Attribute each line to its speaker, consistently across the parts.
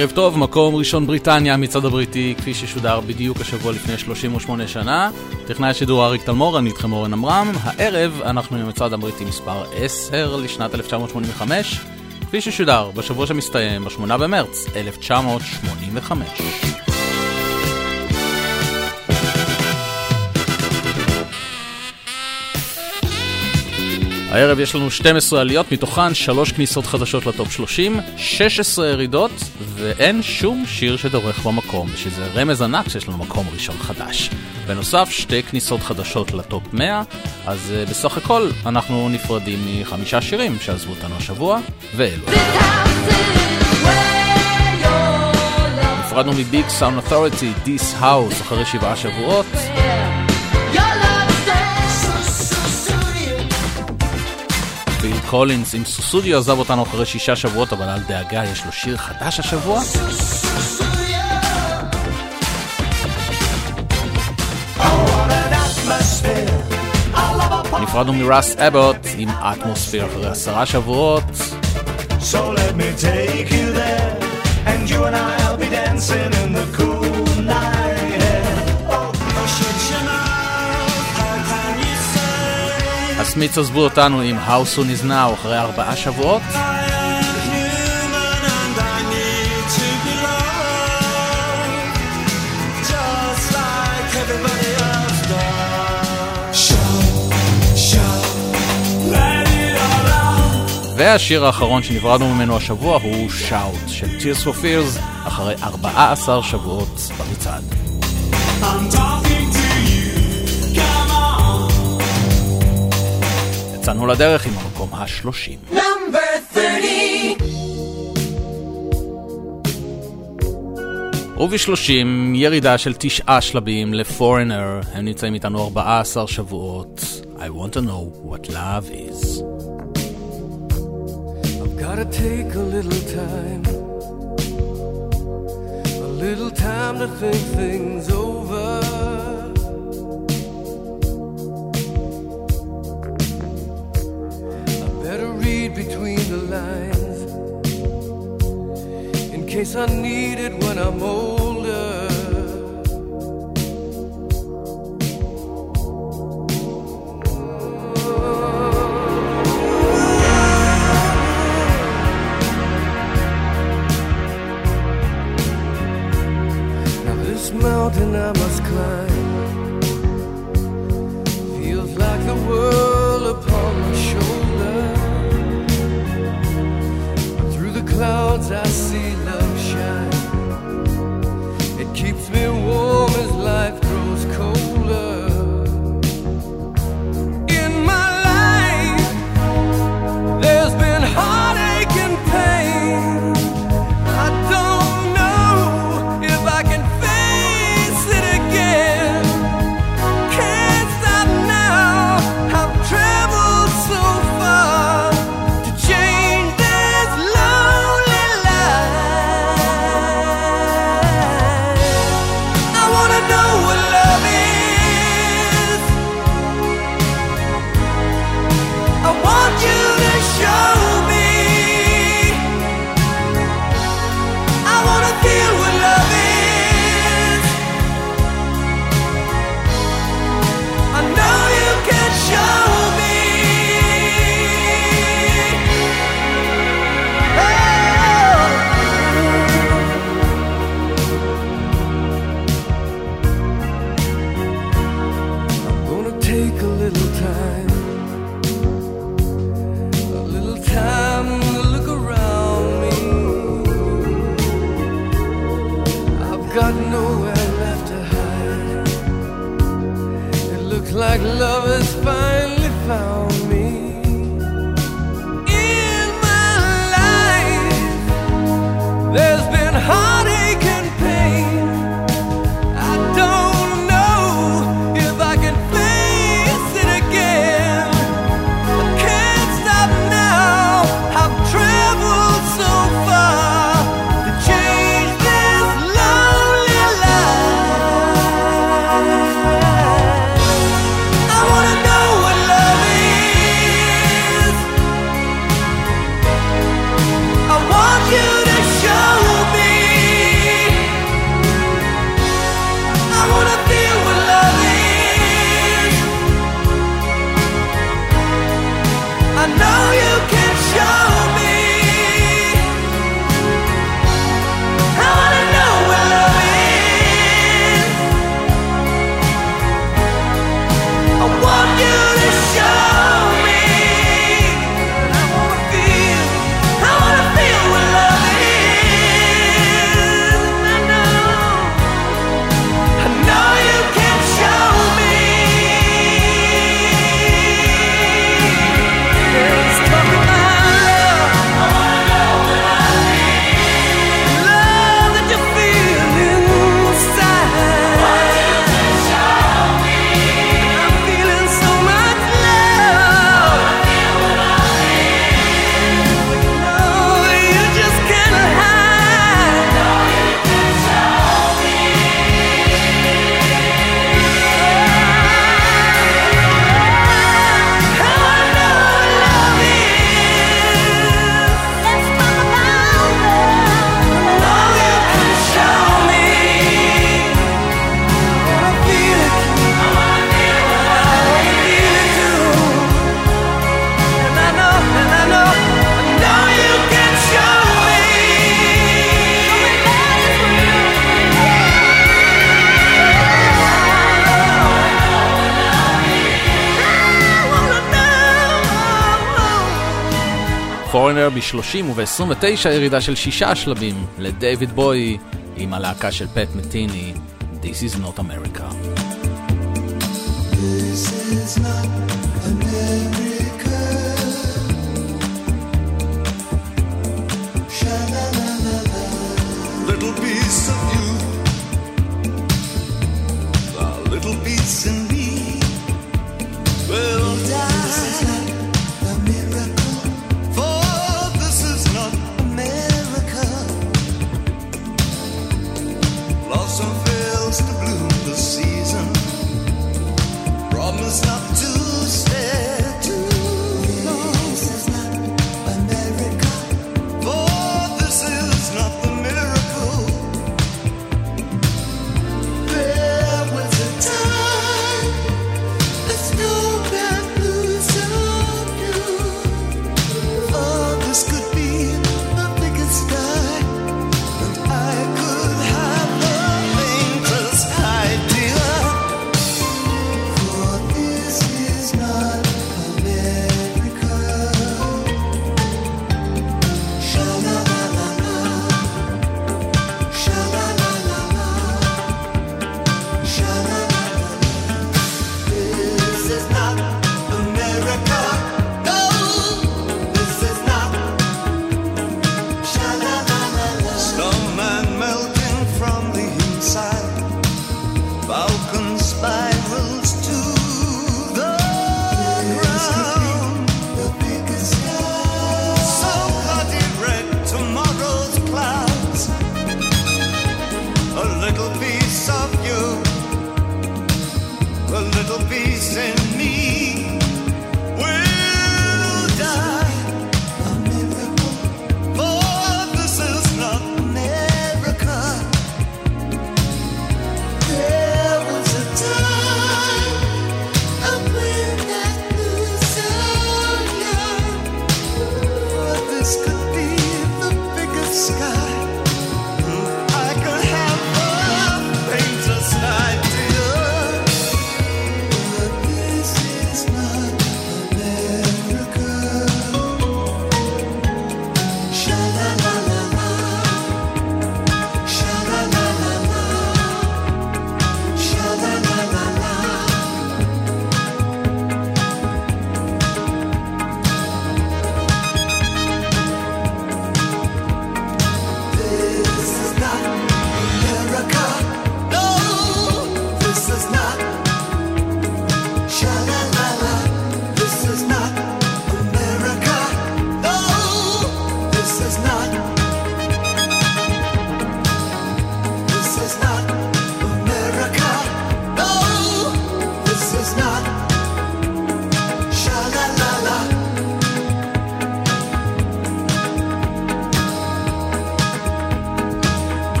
Speaker 1: ערב טוב, מקום ראשון בריטניה, מצעד הבריטי, כפי ששודר בדיוק השבוע לפני 38 שנה. טכנאי השידור אריק תלמור, אני איתכם אורן עמרם. הערב אנחנו עם מצעד הבריטי מספר 10 לשנת 1985, כפי ששודר בשבוע שמסתיים ב-8 במרץ 1985. הערב יש לנו 12 עליות, מתוכן 3 כניסות חדשות לטופ 30, 16 ירידות, ואין שום שיר שדורך במקום, שזה רמז ענק שיש לנו מקום ראשון חדש. בנוסף, שתי כניסות חדשות ל top 100, אז אה, בסך הכל אנחנו נפרדים מחמישה שירים שעזבו אותנו השבוע, ואלו. נפרדנו מ Big Sound Authority, This House, אחרי שבעה שבועות. קולינס עם סוסודיו עזב אותנו אחרי שישה שבועות, אבל אל דאגה, יש לו שיר חדש השבוע. נפרדנו מראס אבוט עם אטמוספיר אחרי עשרה שבועות. So let me take you there, and you and I'll be dancing in the cool הסמיץ עזבו אותנו עם How Soon Is Now אחרי ארבעה שבועות. והשיר האחרון שנפרדנו ממנו השבוע הוא שאוט של Tears for Fears אחרי 14 שבועות במצעד. יצאנו לדרך עם המקום השלושים. ובשלושים ירידה של תשעה שלבים לפורנר, הם נמצאים איתנו 14 שבועות. I want to know what love is.
Speaker 2: Gotta take a little time, a little time to think things over. Read between the lines in case I need it when I'm older. Now this mountain I must climb clouds I see
Speaker 1: ב-30 וב-29 ירידה של שישה שלבים לדייוויד בוי עם הלהקה של פט מטיני, This is not America.
Speaker 3: This is not America. Little piece of you.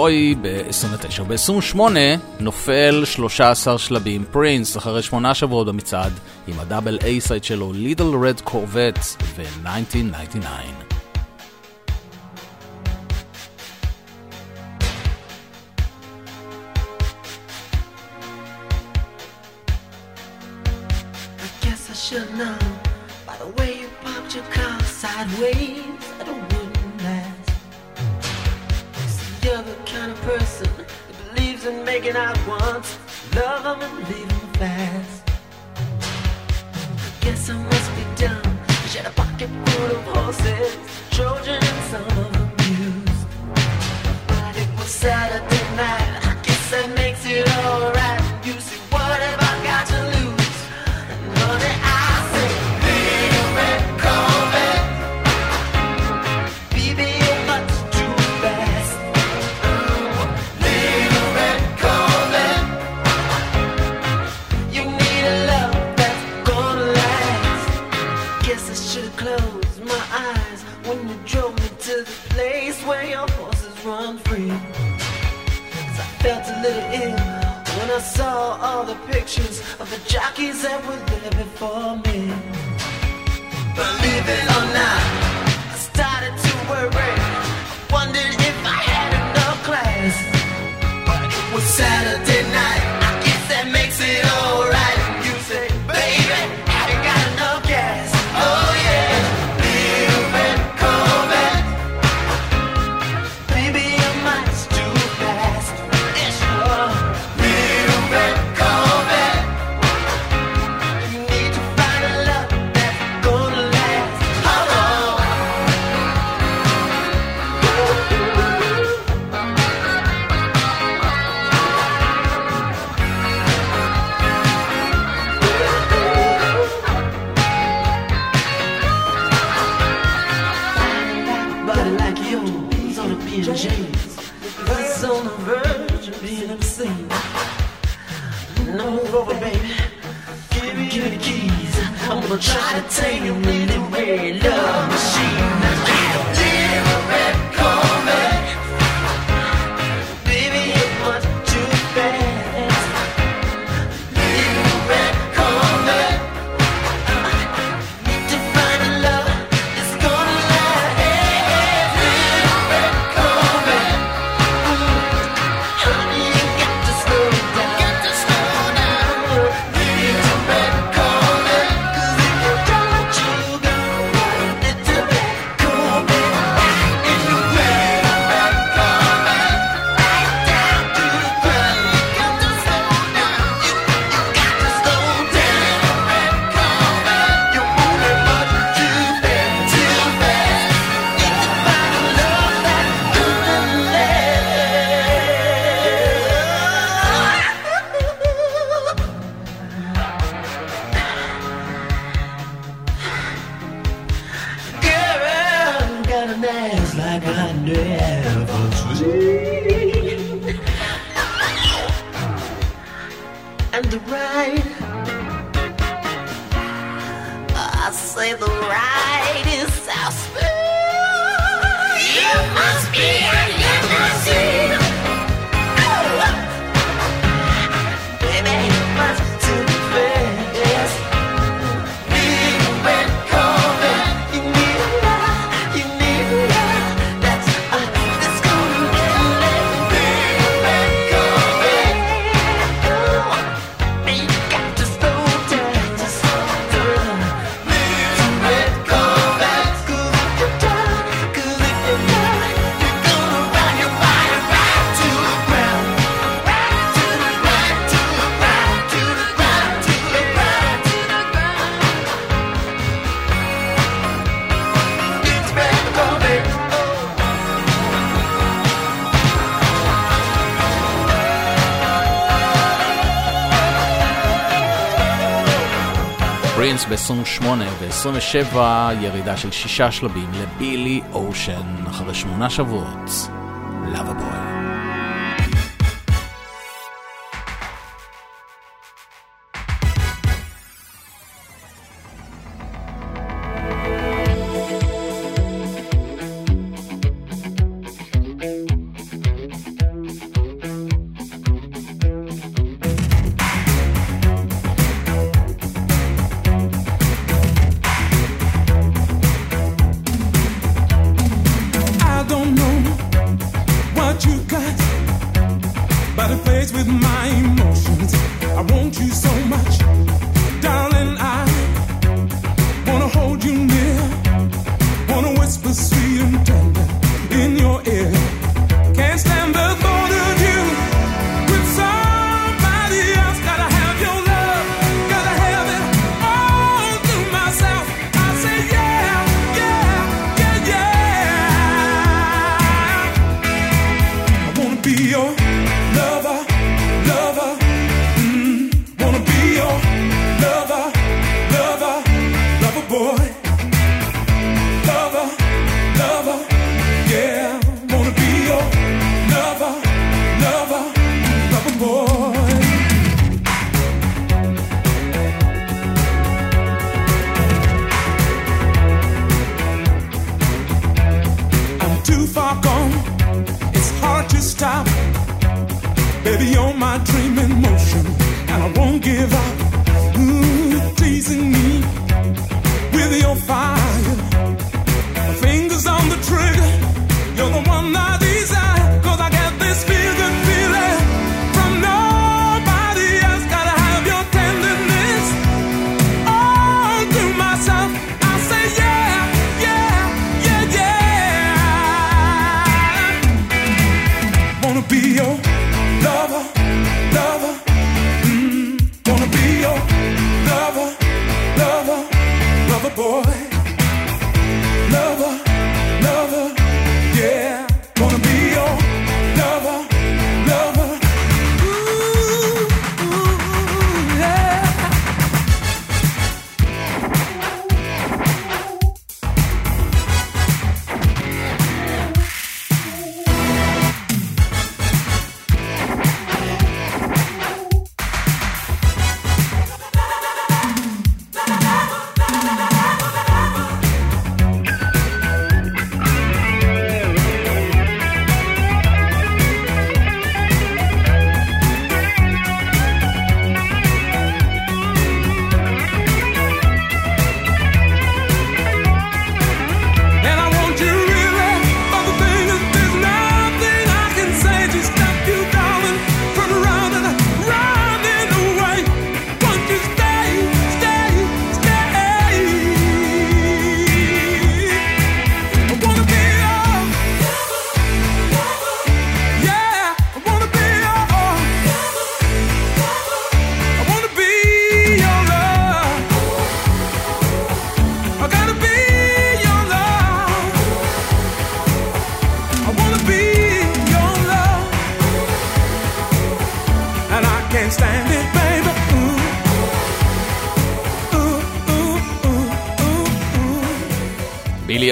Speaker 4: פוי ב-29 וב-28 נופל 13 שלבים פרינס אחרי 8 שבועות במצעד עם הדאבל אייסייד שלו לידל רד קורבט ו-1999.
Speaker 5: of the jockeys that were there before me. Believe it or not, I started to worry. try to take it
Speaker 4: anyway. 28 ו-27 ירידה של שישה שלבים לבילי אושן אחרי שמונה שבועות.
Speaker 2: לאו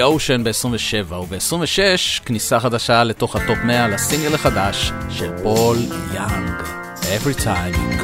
Speaker 2: אושן ב-27, וב-26 כניסה חדשה לתוך ה top 100 לסינגל החדש של פול יאנג, Every Time.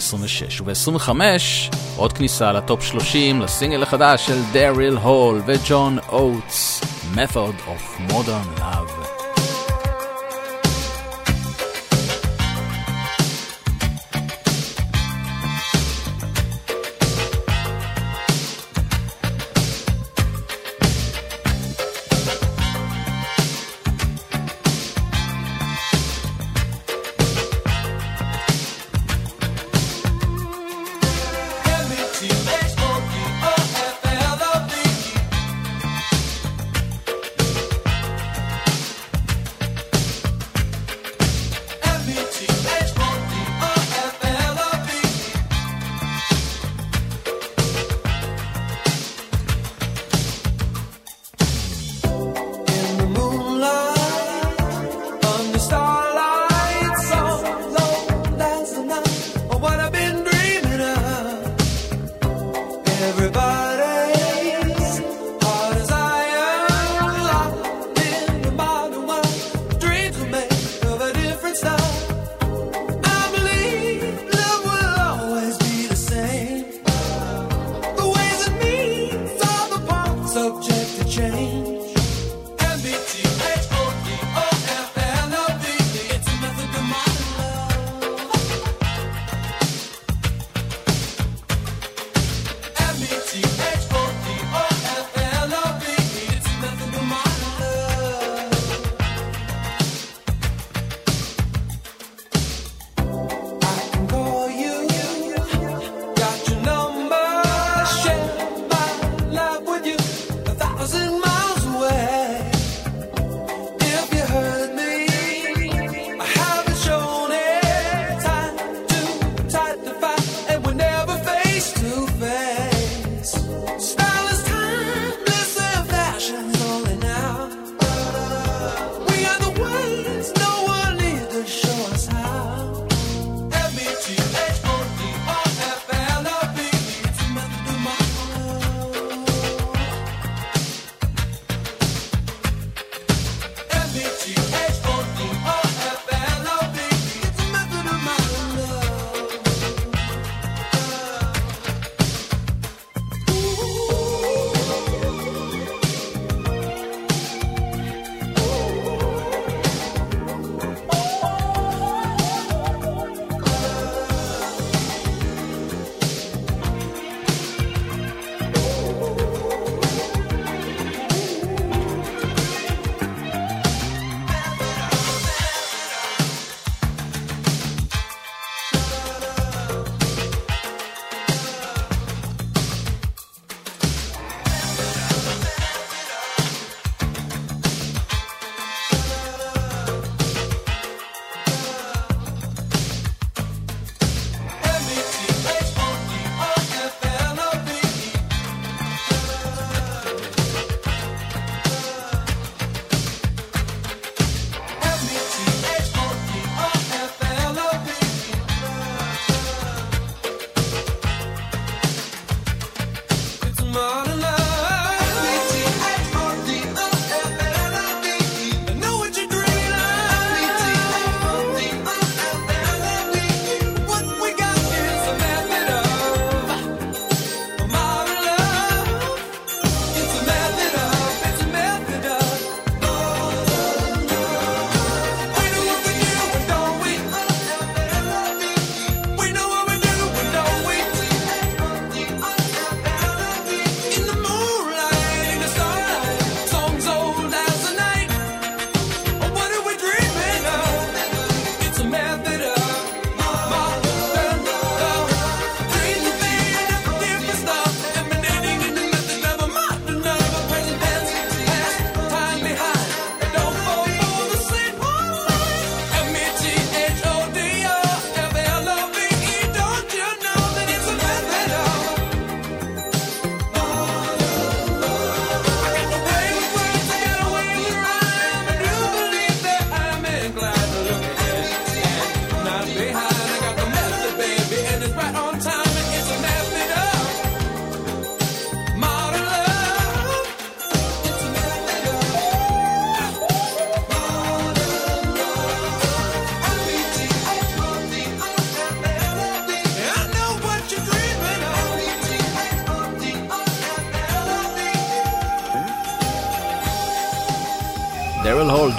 Speaker 2: ב-26, וב-25 עוד כניסה לטופ 30 לסינגל החדש של דריל הול וג'ון אוטס, Method of Modern Love.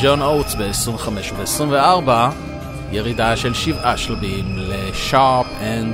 Speaker 1: ג'ון אוטס ב-25 ו-24, ירידה של שבעה שלבים
Speaker 6: ל-Sharp and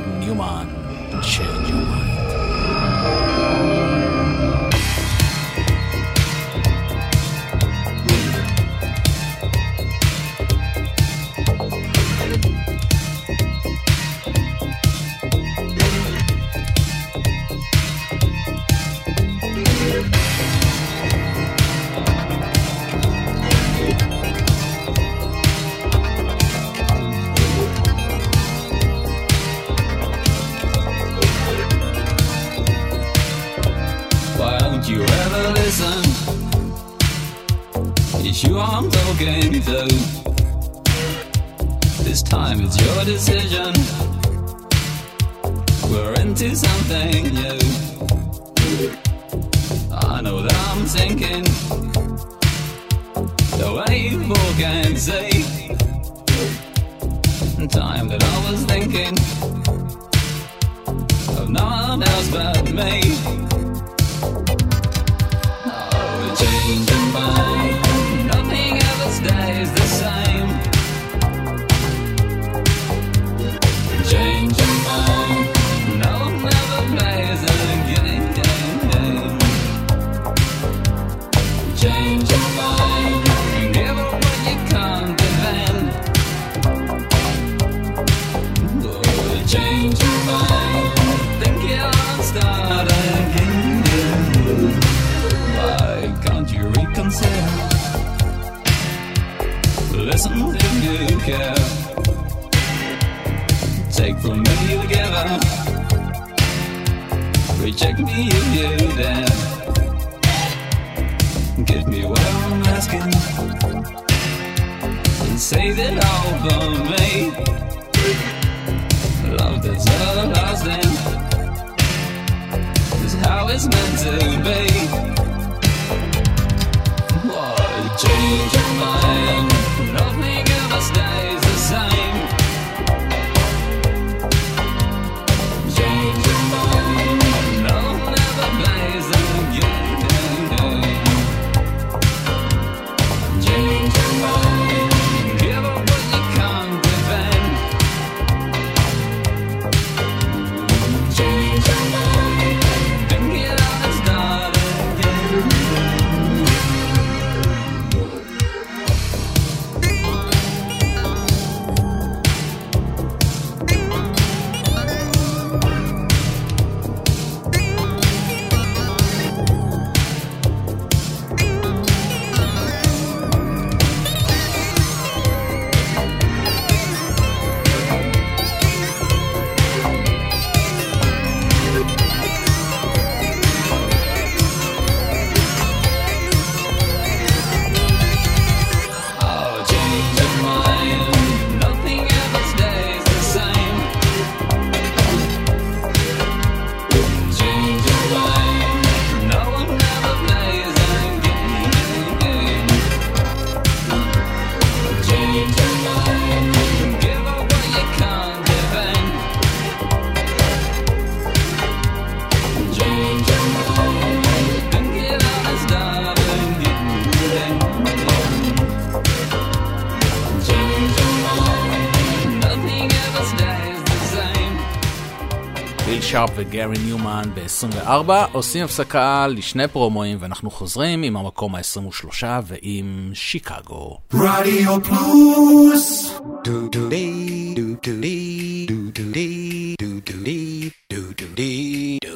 Speaker 1: שרפ וגארי ניומן ב-24, עושים הפסקה לשני פרומואים ואנחנו חוזרים עם המקום ה-23 ועם שיקגו.
Speaker 7: רדיו פלוס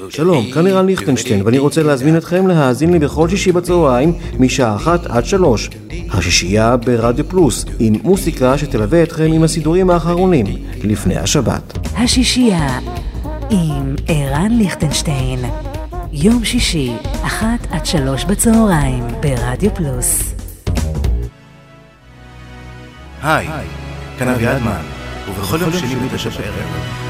Speaker 8: שלום, כאן ערן ליכטנשטיין, ואני רוצה להזמין אתכם להאזין לי בכל שישי בצהריים, משעה אחת עד שלוש. השישייה ברדיו פלוס, עם מוסיקה שתלווה אתכם עם הסידורים האחרונים, לפני השבת.
Speaker 9: השישייה עם ערן ליכטנשטיין. יום שישי, אחת עד שלוש בצהריים, ברדיו פלוס.
Speaker 10: היי, כאן אביעד מן, ובכל יום שני בתשע בערב,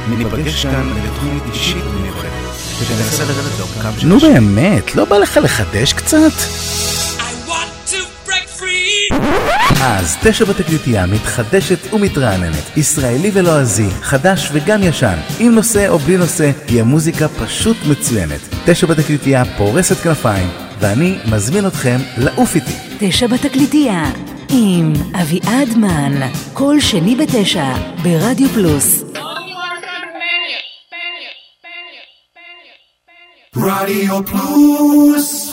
Speaker 10: ניפגש כאן לתוכנית אישית ומיוחדת, שתנסה לרדת לעומקם של
Speaker 11: נו. באמת, לא בא לך לחדש קצת? אז תשע בתקליטייה מתחדשת ומתרעננת, ישראלי ולועזי, חדש וגם ישן, עם נושא או בלי נושא, היא המוזיקה פשוט מצוינת. תשע בתקליטייה פורסת כנפיים, ואני מזמין אתכם לעוף איתי.
Speaker 9: תשע בתקליטייה עם אביעד מן, כל שני בתשע, ברדיו פלוס.
Speaker 7: רדיו פלוס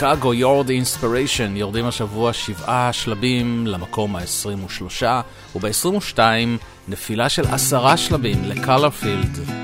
Speaker 12: שיקגו, You're the Inspiration, יורדים השבוע שבעה שלבים למקום ה-23, וב-22 נפילה של עשרה שלבים לקלרפילד.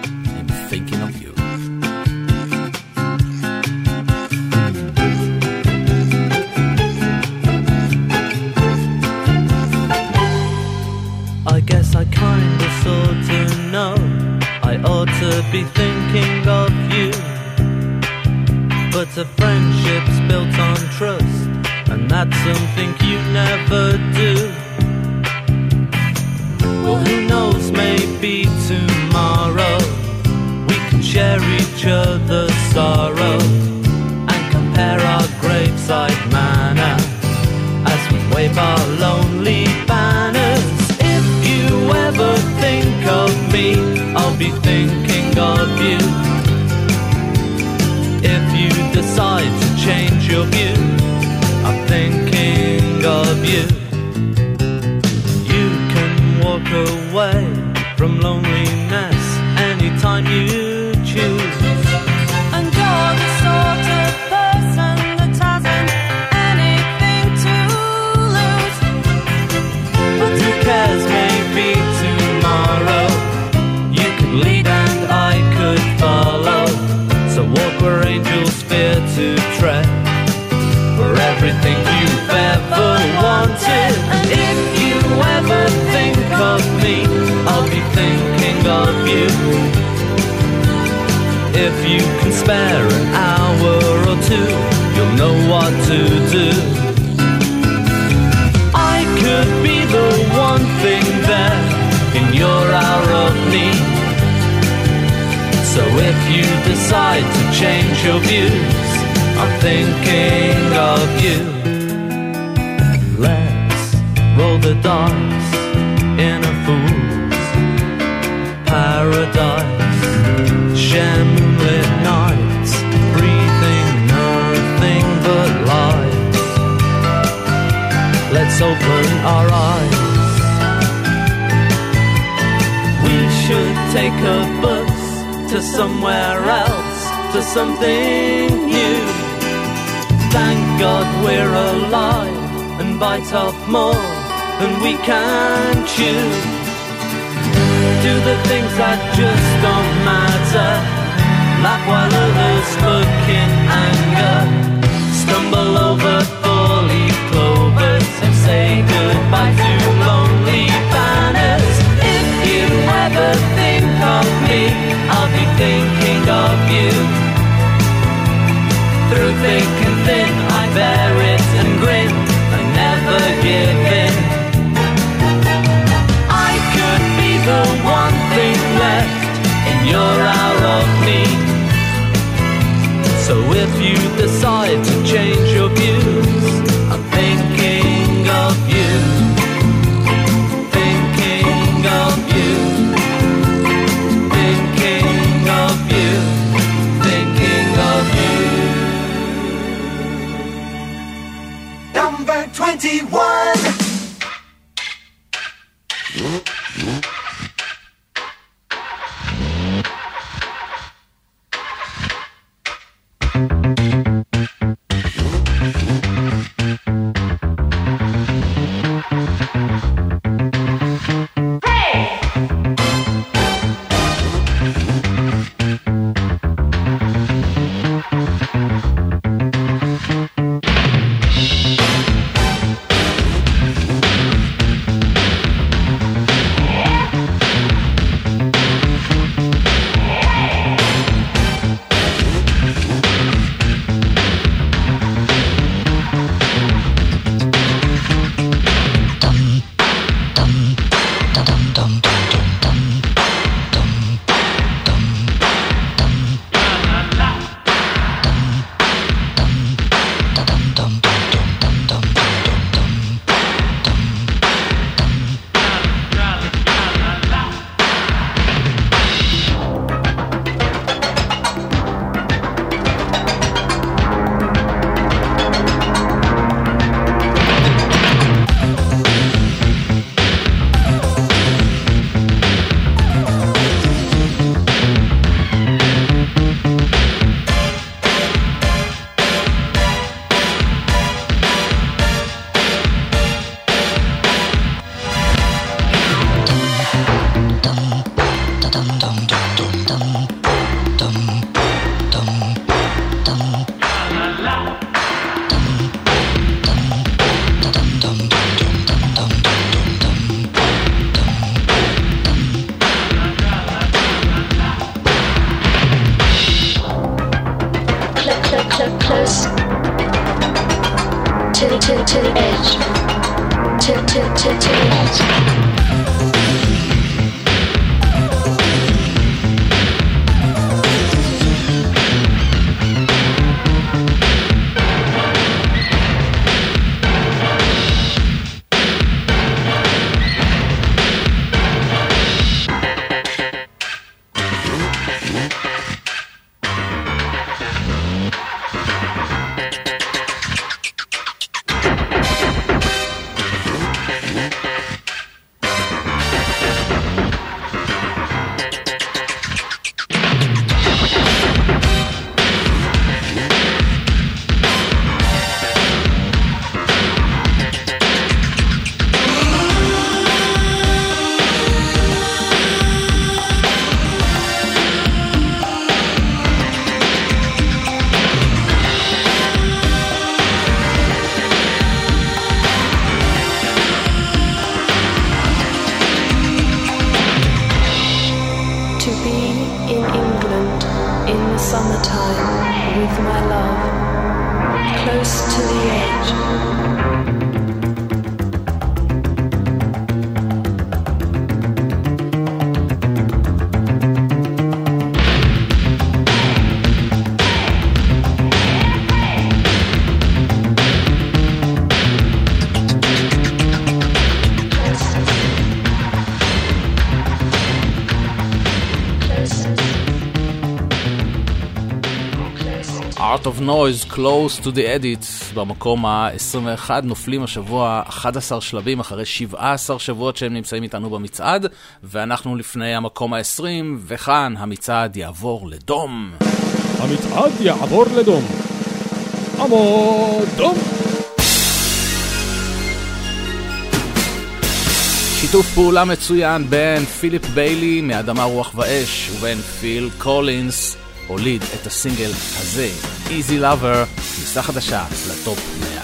Speaker 1: Art of Noise, Close to the Edit, במקום ה-21 נופלים השבוע 11 שלבים אחרי 17 שבועות שהם נמצאים איתנו במצעד, ואנחנו לפני המקום ה-20, וכאן המצעד יעבור לדום.
Speaker 13: המצעד יעבור לדום. עמוד דום.
Speaker 1: שיתוף פעולה מצוין בין פיליפ ביילי מאדמה רוח ואש ובין פיל קולינס הוליד את הסינגל הזה, Easy Lover, כניסה חדשה לטופ 110.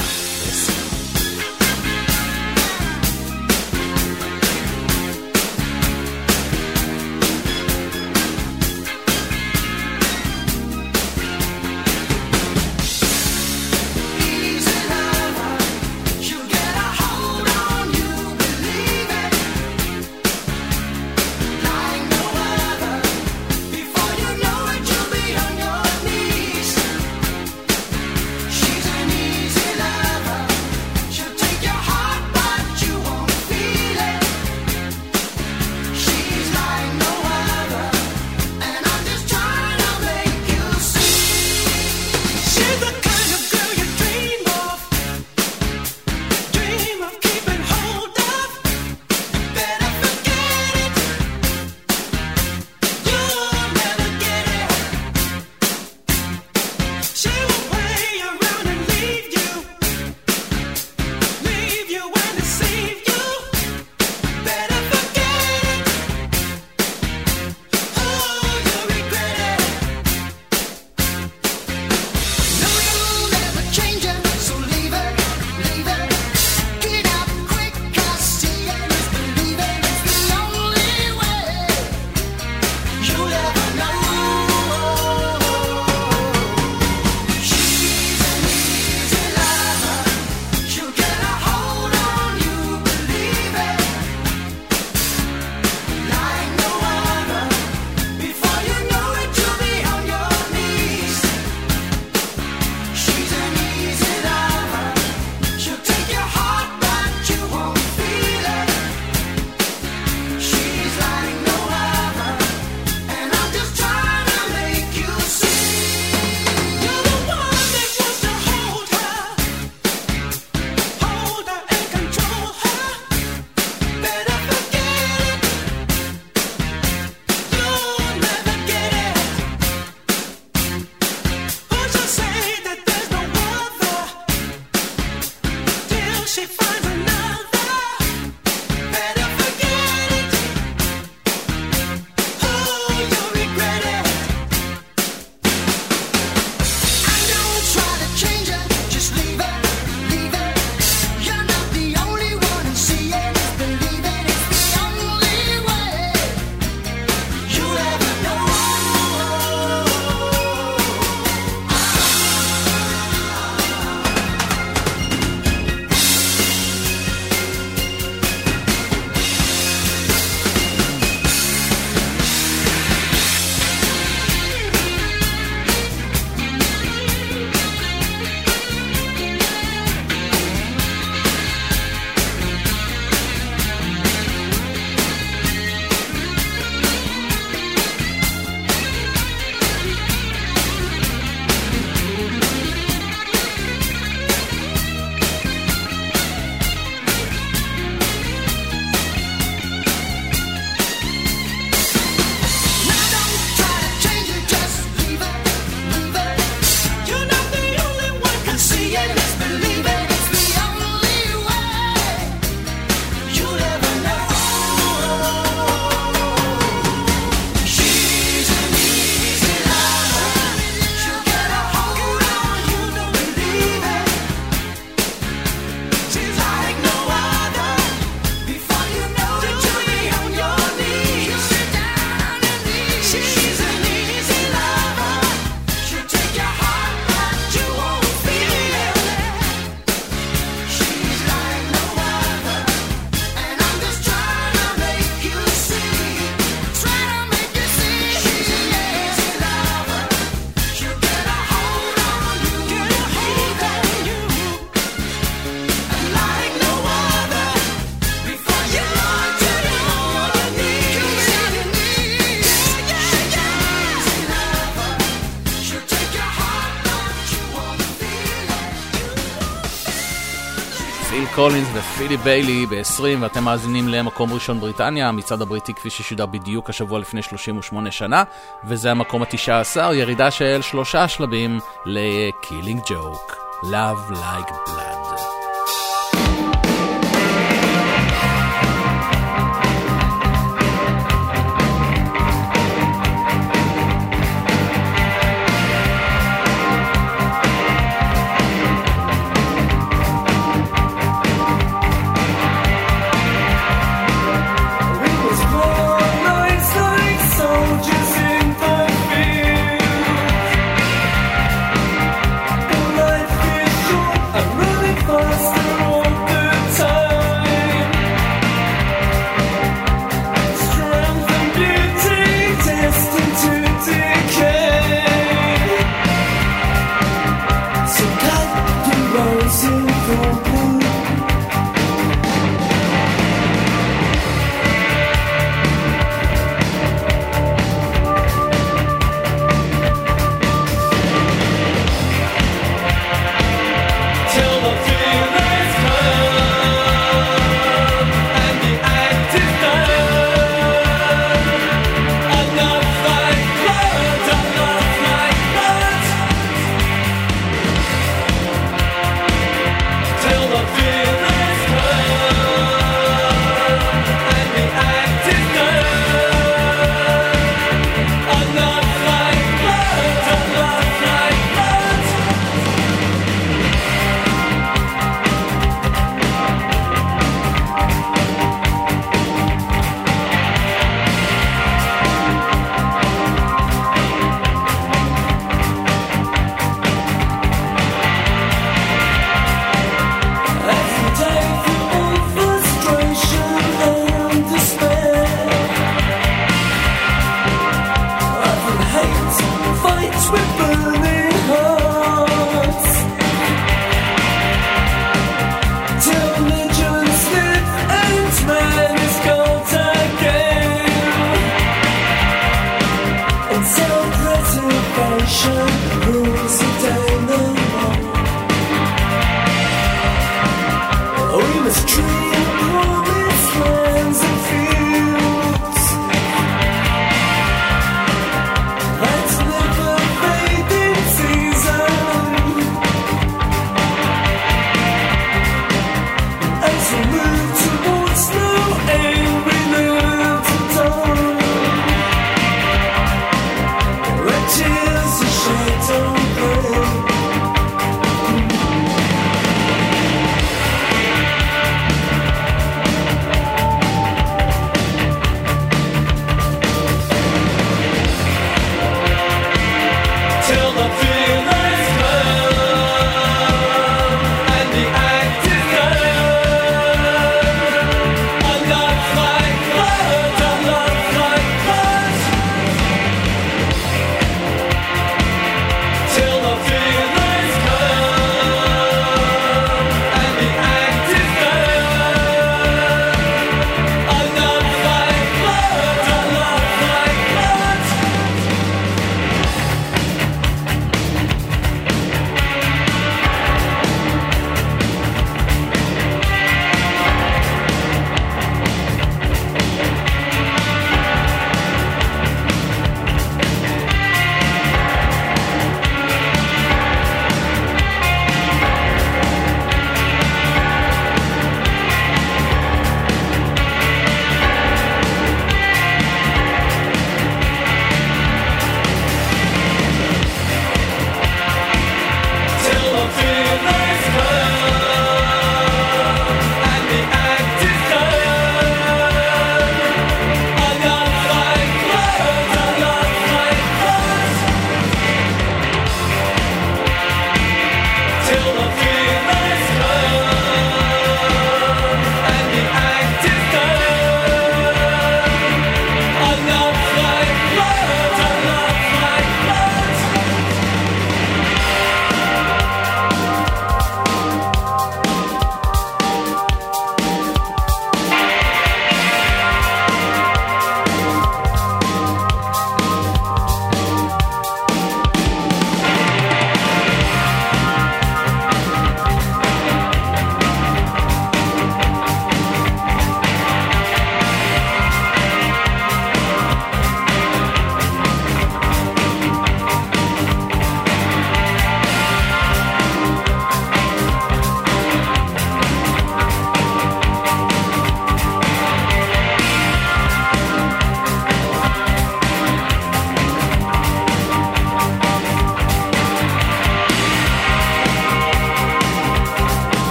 Speaker 1: קולינס ופילי ביילי ב-20 ואתם מאזינים למקום ראשון בריטניה, המצעד הבריטי כפי ששודר בדיוק השבוע לפני 38 שנה וזה המקום ה-19, ירידה של שלושה שלבים ל-Killing Joke, Love Like Blood.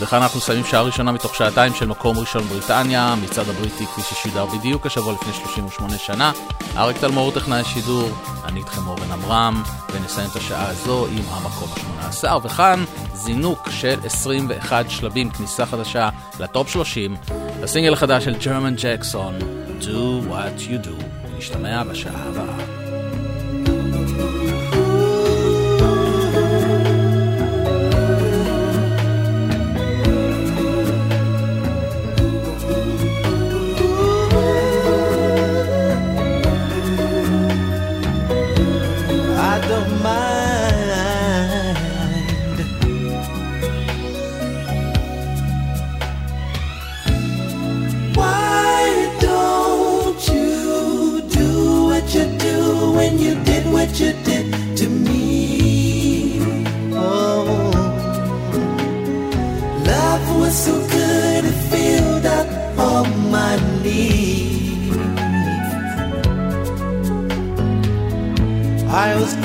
Speaker 1: וכאן אנחנו מסיימים שעה ראשונה מתוך שעתיים של מקום ראשון בריטניה, מצעד הבריטי כפי ששודר בדיוק השבוע לפני 38 שנה. אריק תלמור טכנאי שידור, אני איתכם אורן עמרם, ונסיים את השעה הזו עם המקום ה-18, וכאן זינוק של 21 שלבים, כניסה חדשה לטופ 30, הסינגל החדש של ג'רמן ג'קסון, Do What You Do, נשתמע בשעה הבאה.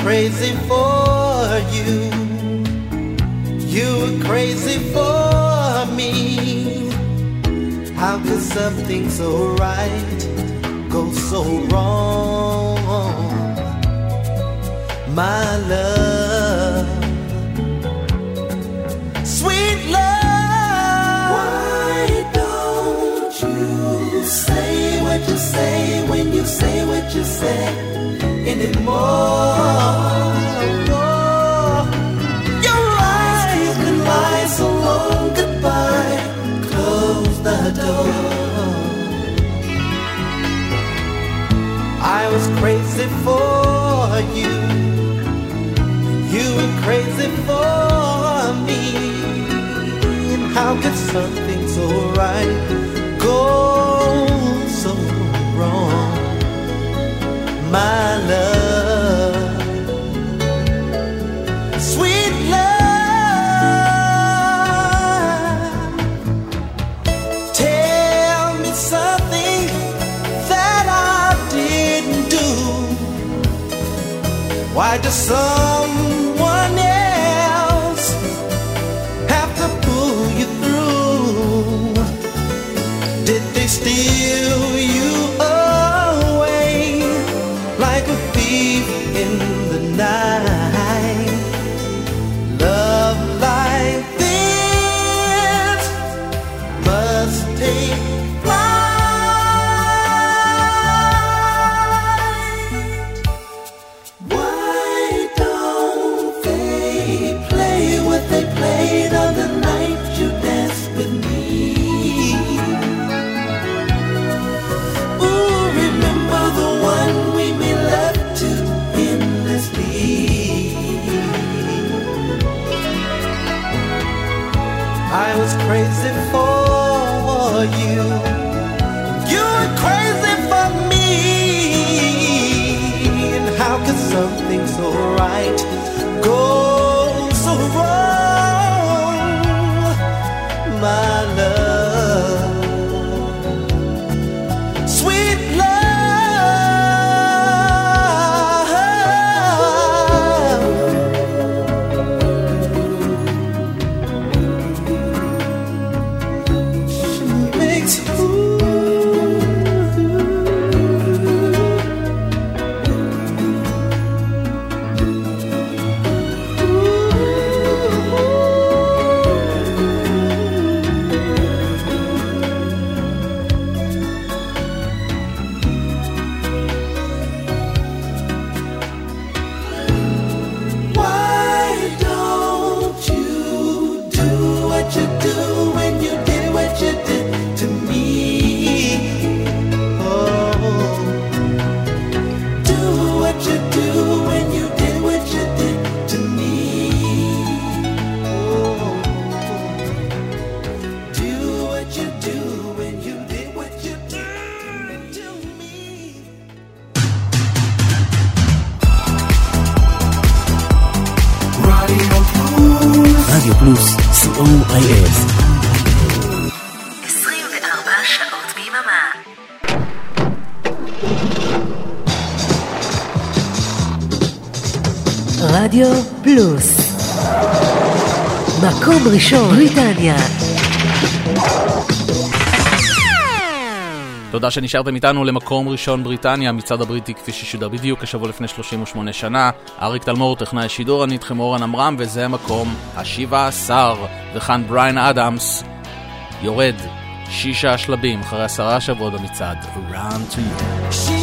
Speaker 3: Crazy for you. You were crazy for me. How could something so right go so wrong? My love, sweet love. Why don't you say what you say when you say what you say anymore? Your eyes can lie so long goodbye. Close the door. I was crazy for you. You were crazy for me. And how could something so right
Speaker 4: Vai de
Speaker 9: São הראשון, בריטניה.
Speaker 4: תודה שנשארתם איתנו למקום ראשון בריטניה, המצעד הבריטי כפי ששודר בדיוק השבוע לפני 38 שנה. אריק תלמור, טכנאי שידור, אני איתכם אורן עמרם, וזה המקום ה-17, וכאן בריין אדמס יורד שישה שלבים אחרי עשרה שבועות במצעד Around to you.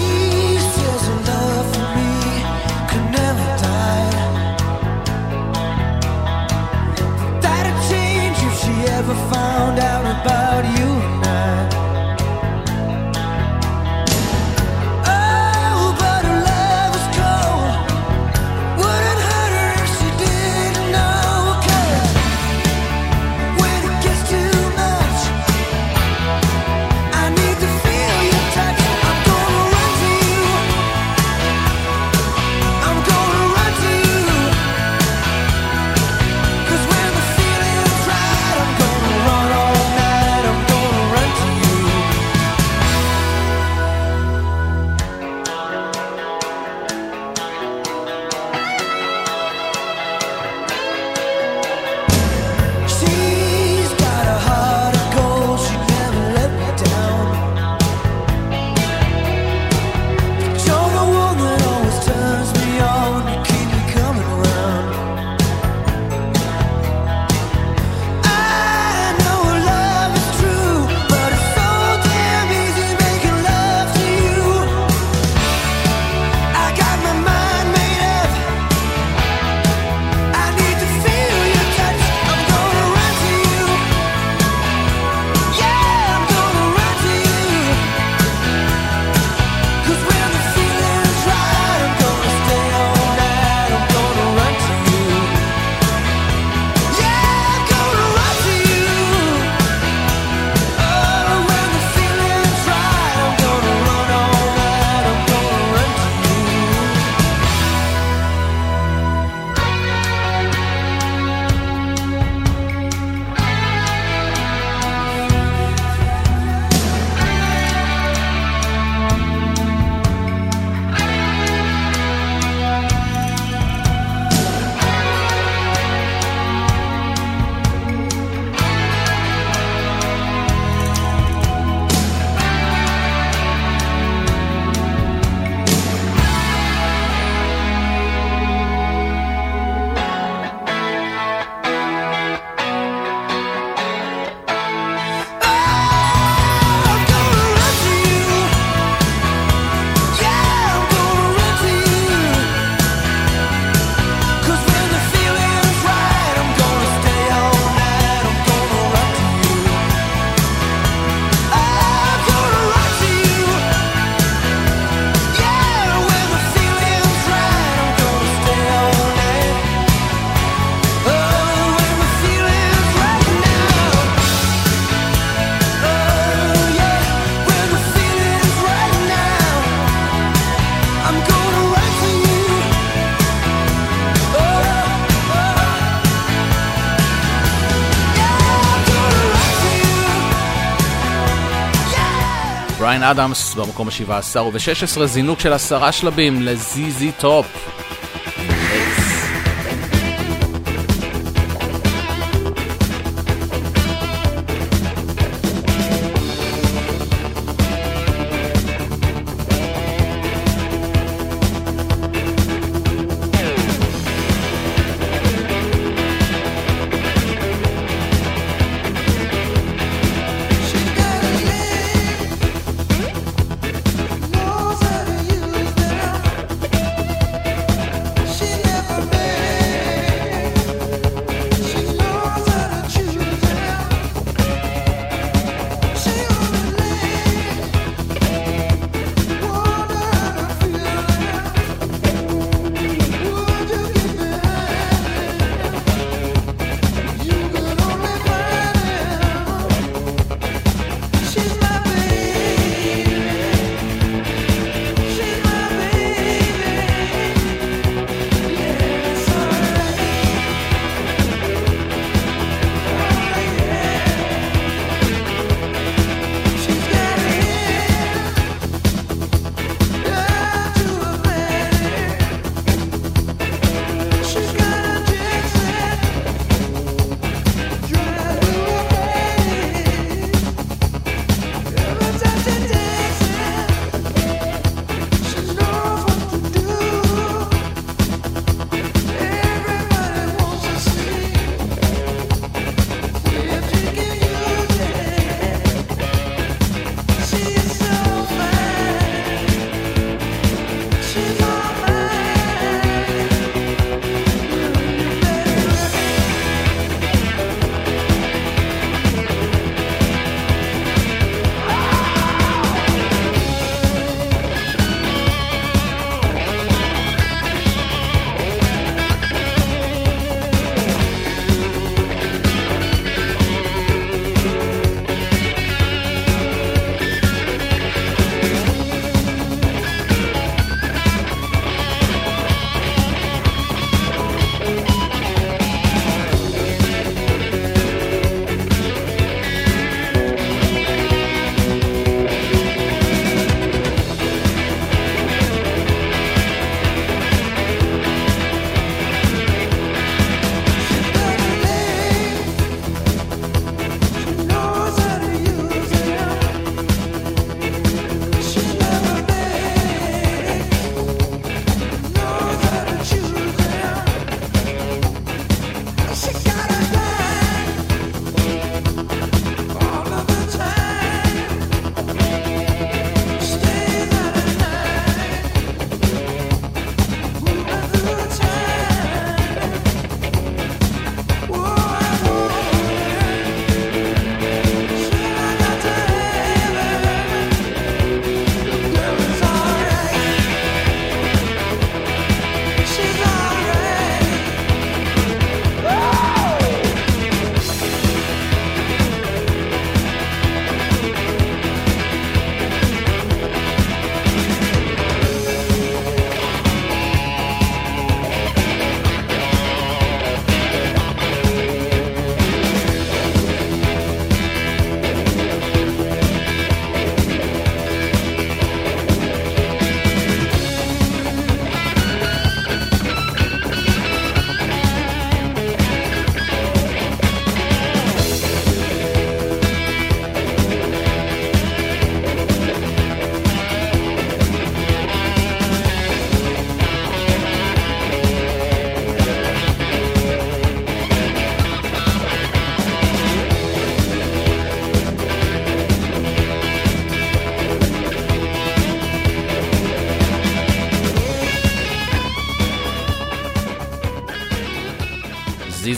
Speaker 4: בריין אדמס במקום ה-17 וב-16, זינוק של עשרה שלבים
Speaker 1: ל ZZ Top.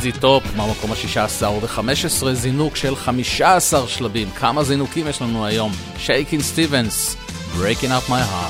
Speaker 14: ZZ Top, מהמקום ה-16 ו-15, זינוק של 15 שלבים. כמה זינוקים יש לנו היום? שייקין סטיבנס,
Speaker 4: Breaking Up My Heart.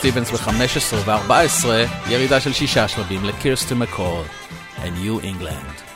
Speaker 14: סטיבנס ב-15 ו-14, ירידה של שישה שלבים לקירסטי מקור, and New England.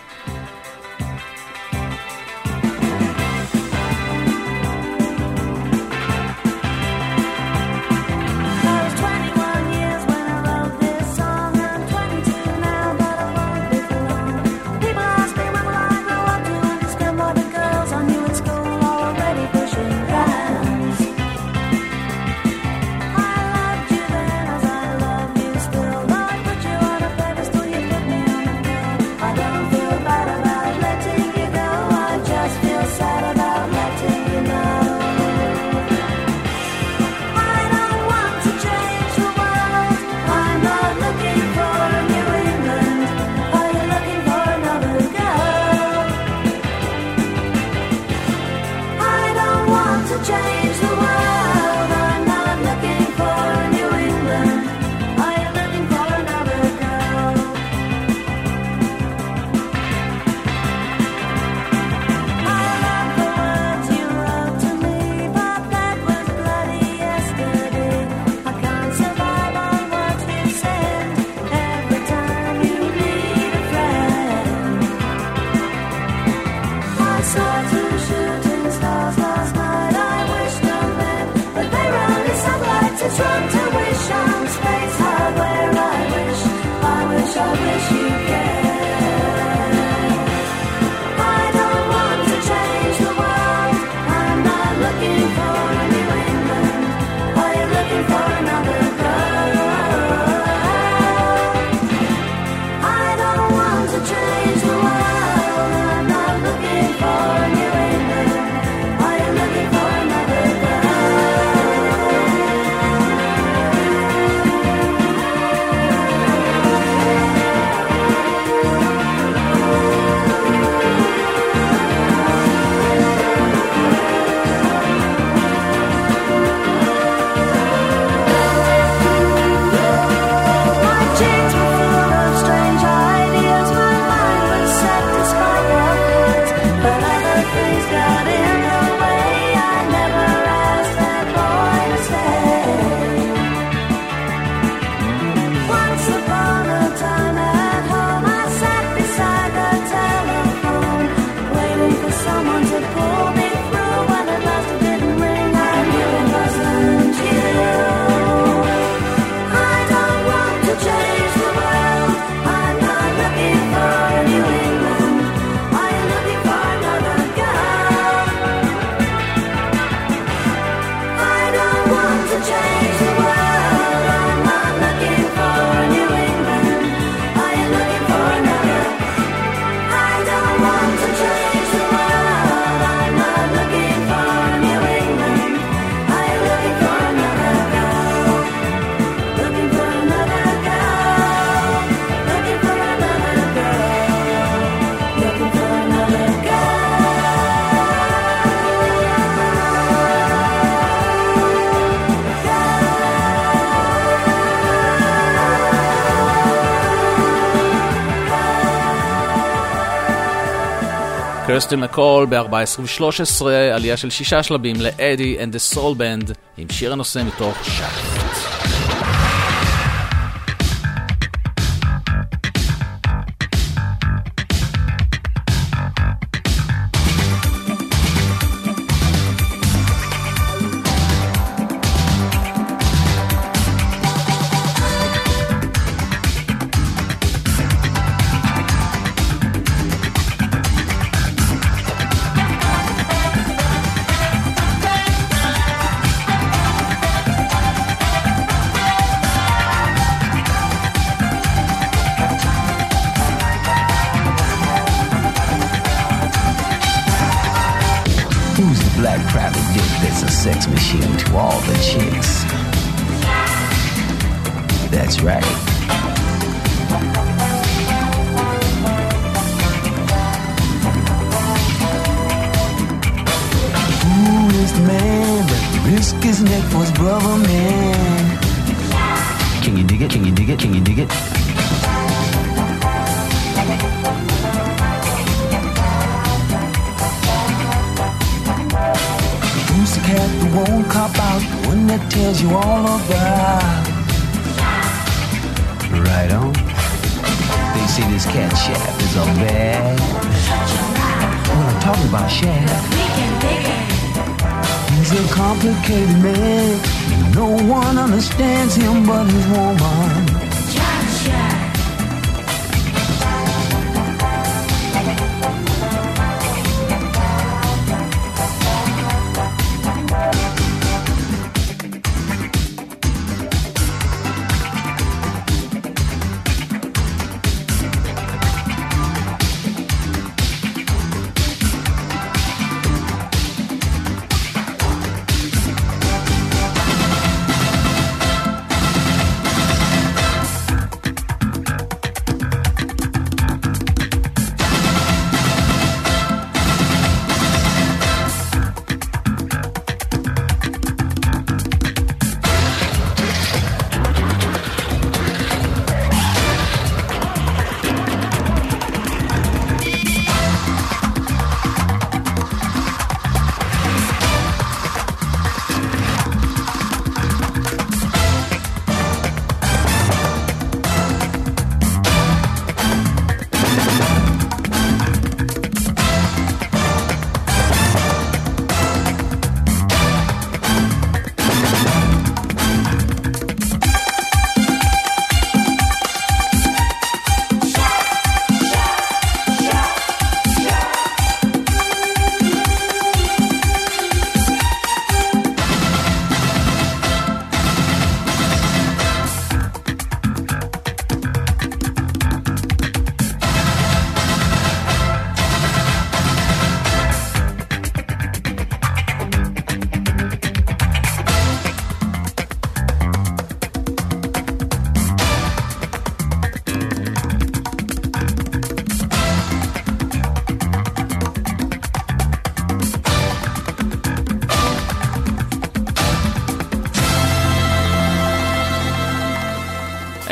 Speaker 1: קירסטי מקול ב-14 ו-13, עלייה של שישה שלבים ל Eddy and the Soul Band, עם שיר הנושא מתוך
Speaker 4: Shaft.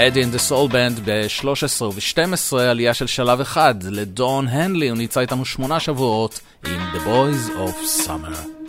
Speaker 4: Eddy and the Soul Band ב-13 וב-12, עלייה של שלב אחד לדון הנלי, הוא נמצא איתנו שמונה שבועות עם The Boys of Summer.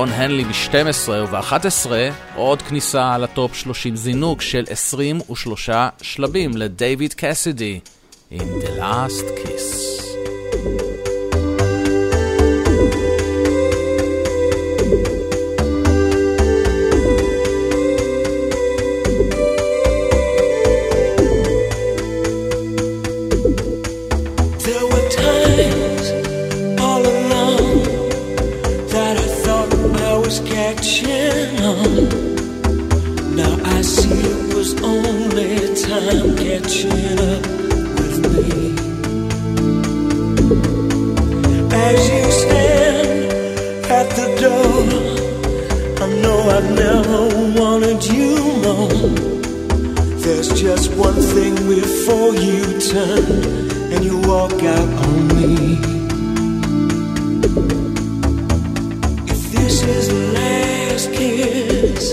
Speaker 4: דון הנלי ב-12 וב-11, עוד כניסה לטופ 30 זינוק של 23 שלבים לדייוויד קסידי עם The Last Kiss. one thing before you turn and you walk out on me. If this is the last kiss,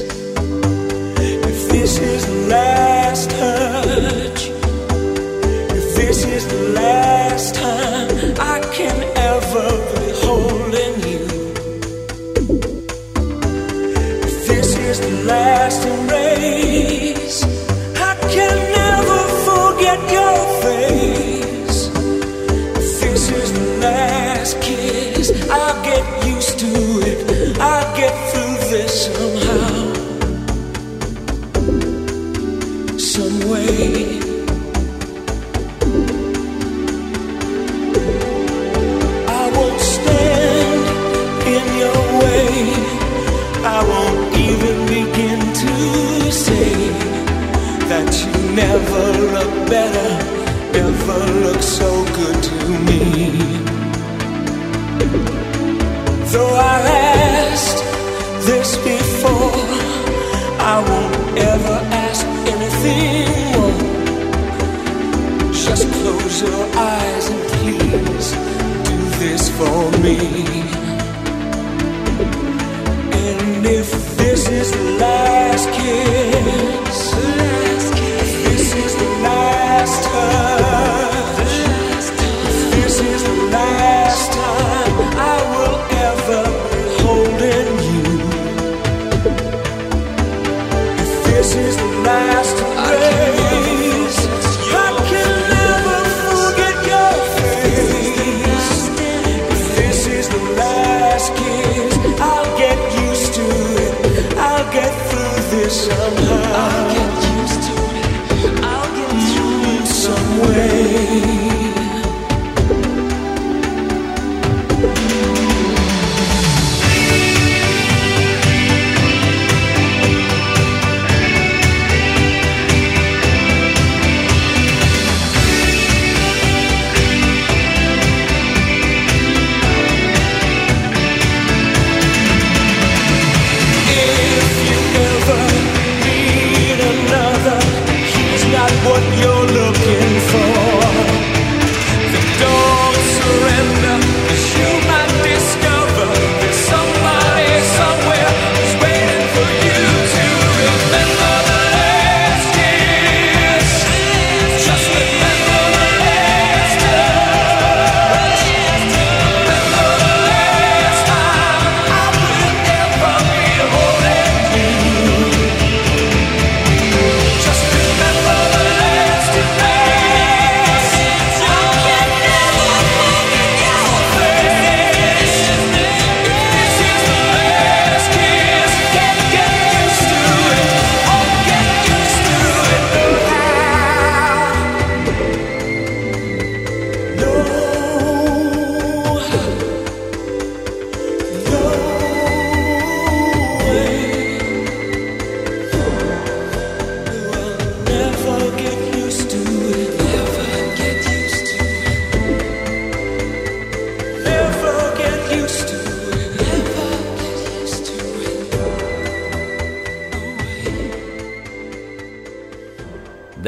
Speaker 4: if this is the last touch, if this is the last. never looked better, ever looked so good to me. Though I asked this before, I won't ever ask anything more. Just close your eyes and please do this for me. And if this is the last kiss.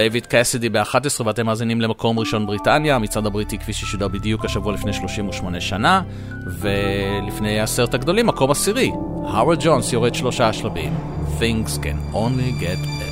Speaker 1: דיוויד קסידי ב-11 ואתם מאזינים למקום ראשון בריטניה, המצעד הבריטי כפי ששודר בדיוק השבוע לפני 38 שנה, ולפני העשרת הגדולים, מקום עשירי, האוורד ג'ונס יורד שלושה שלבים. Things can only get better.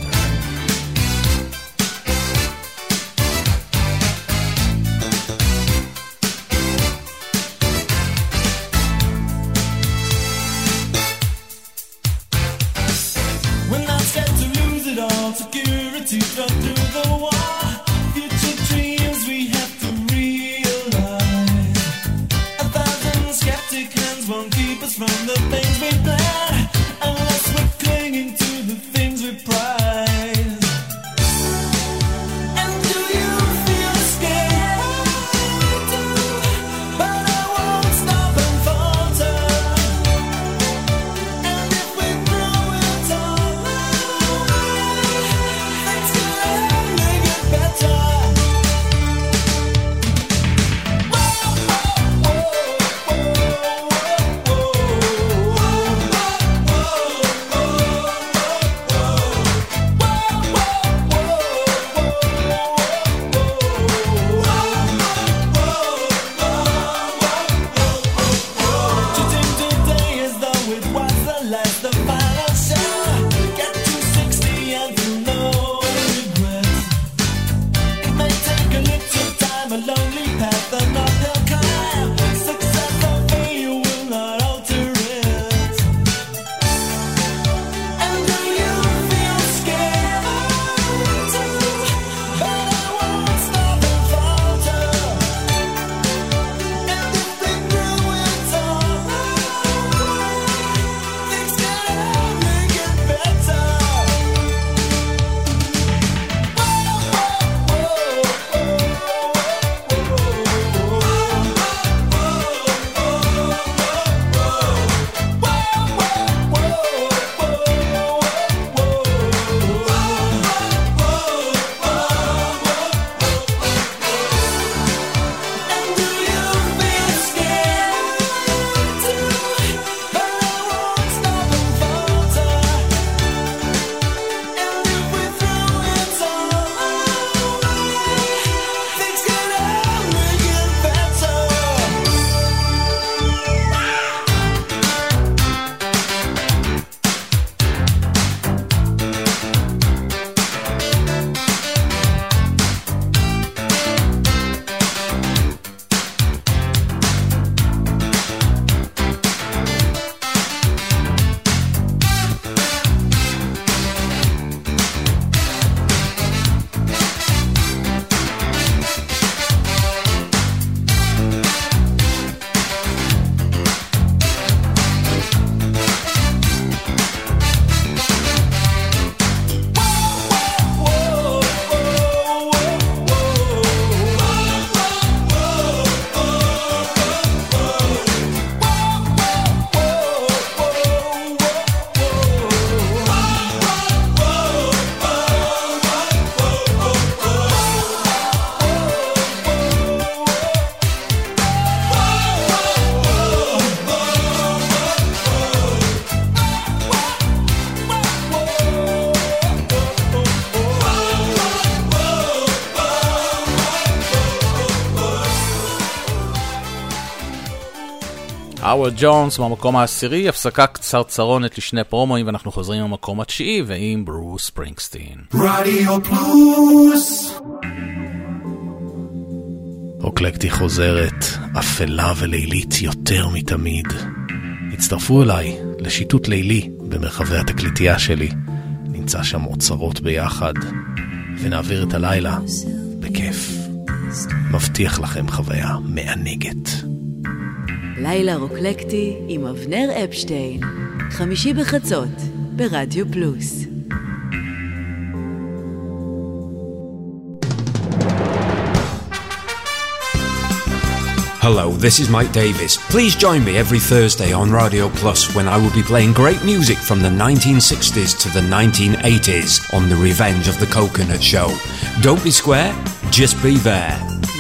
Speaker 1: האוורד ג'ונס במקום העשירי, הפסקה קצרצרונת לשני פרומואים ואנחנו חוזרים למקום התשיעי ועם ברוס ספרינגסטין.
Speaker 3: רדיו פלוס!
Speaker 15: אוקלקטי חוזרת, אפלה ולילית יותר מתמיד. הצטרפו אליי לשיטוט לילי במרחבי התקליטייה שלי. נמצא שם אוצרות ביחד, ונעביר את הלילה בכיף. מבטיח לכם חוויה מענגת.
Speaker 4: לילה רוקלקטי עם אבנר אפשטיין, חמישי בחצות, ברדיו פלוס.
Speaker 16: Hello, this is Mike Davis. Please join me every Thursday on Radio Plus when I will be playing great music from the 1960s to the 1980s on The Revenge of the Coconut Show. Don't be square, just be there.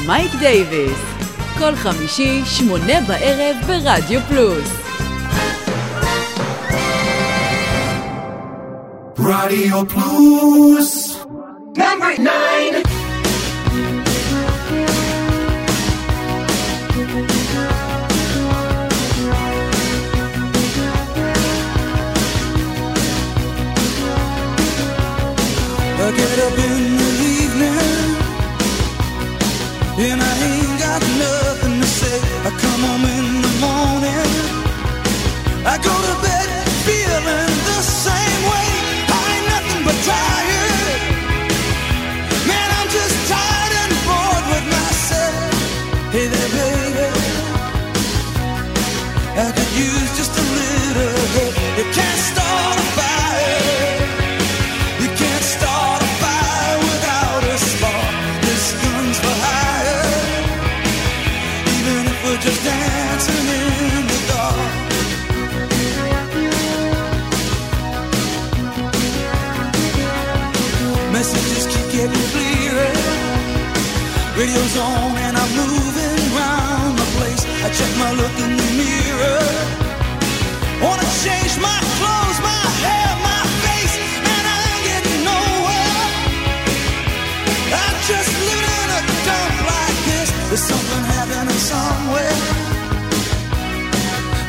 Speaker 4: Mike Davis. כל חמישי, שמונה בערב ברדיו פלוס.
Speaker 3: רדיו פלוס! נאמבר 9!
Speaker 17: I get up in the evening and I I go to bed.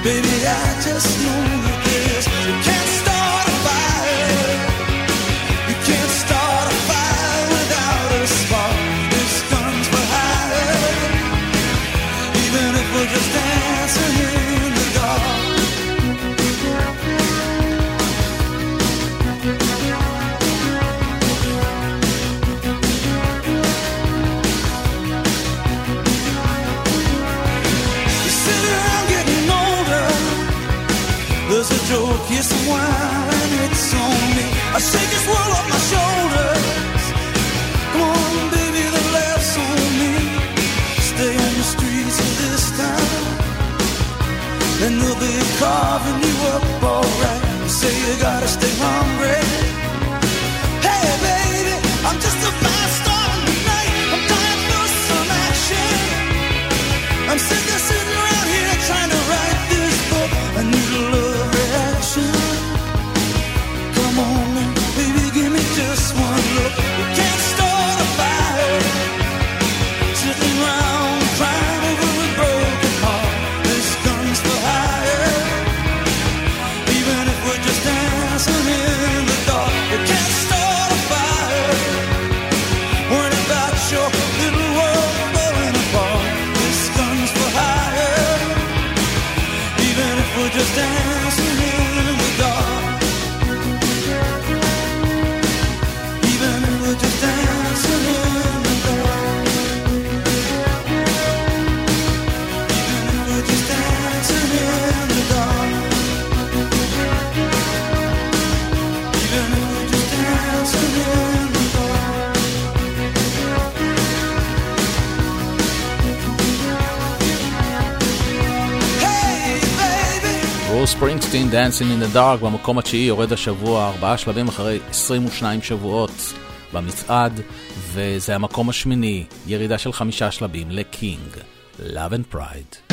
Speaker 17: Baby, I just know you cares. say you gotta stay hungry.
Speaker 1: אוגוסטין דאנסינג אין הדארק במקום התשיעי יורד השבוע, ארבעה שלבים אחרי 22 שבועות במצעד, וזה המקום השמיני, ירידה של חמישה שלבים
Speaker 17: ל King, Love and Pride.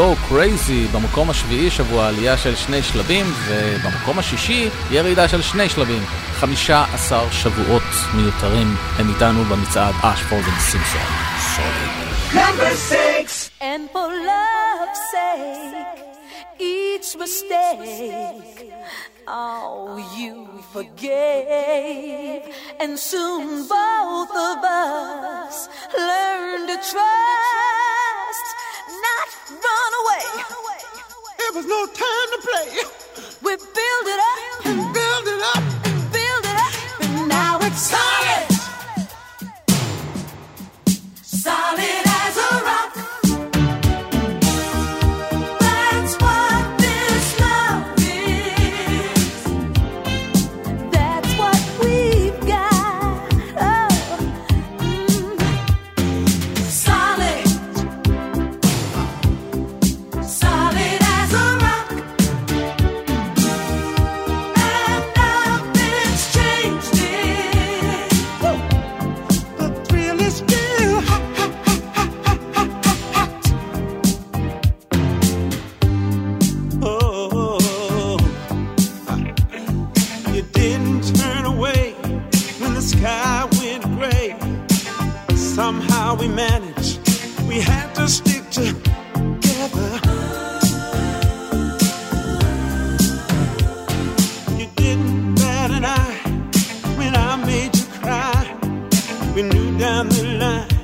Speaker 18: Go Crazy
Speaker 1: במקום השביעי שבוע עלייה של שני שלבים, ובמקום השישי ירידה של שני שלבים. 15 שבועות מיותרים הם איתנו במצעד אשפורד וסימפסון.
Speaker 19: And for love's sake, each mistake, oh, you forgave. And soon both of us learn to trust. not run away.
Speaker 17: It was no time to play.
Speaker 19: We build it up and build it up
Speaker 20: and build it up,
Speaker 19: and now it's solid. Solid.
Speaker 20: we managed. We had to
Speaker 19: stick together. You didn't bat an eye when I made you cry. We
Speaker 20: knew down the
Speaker 19: line.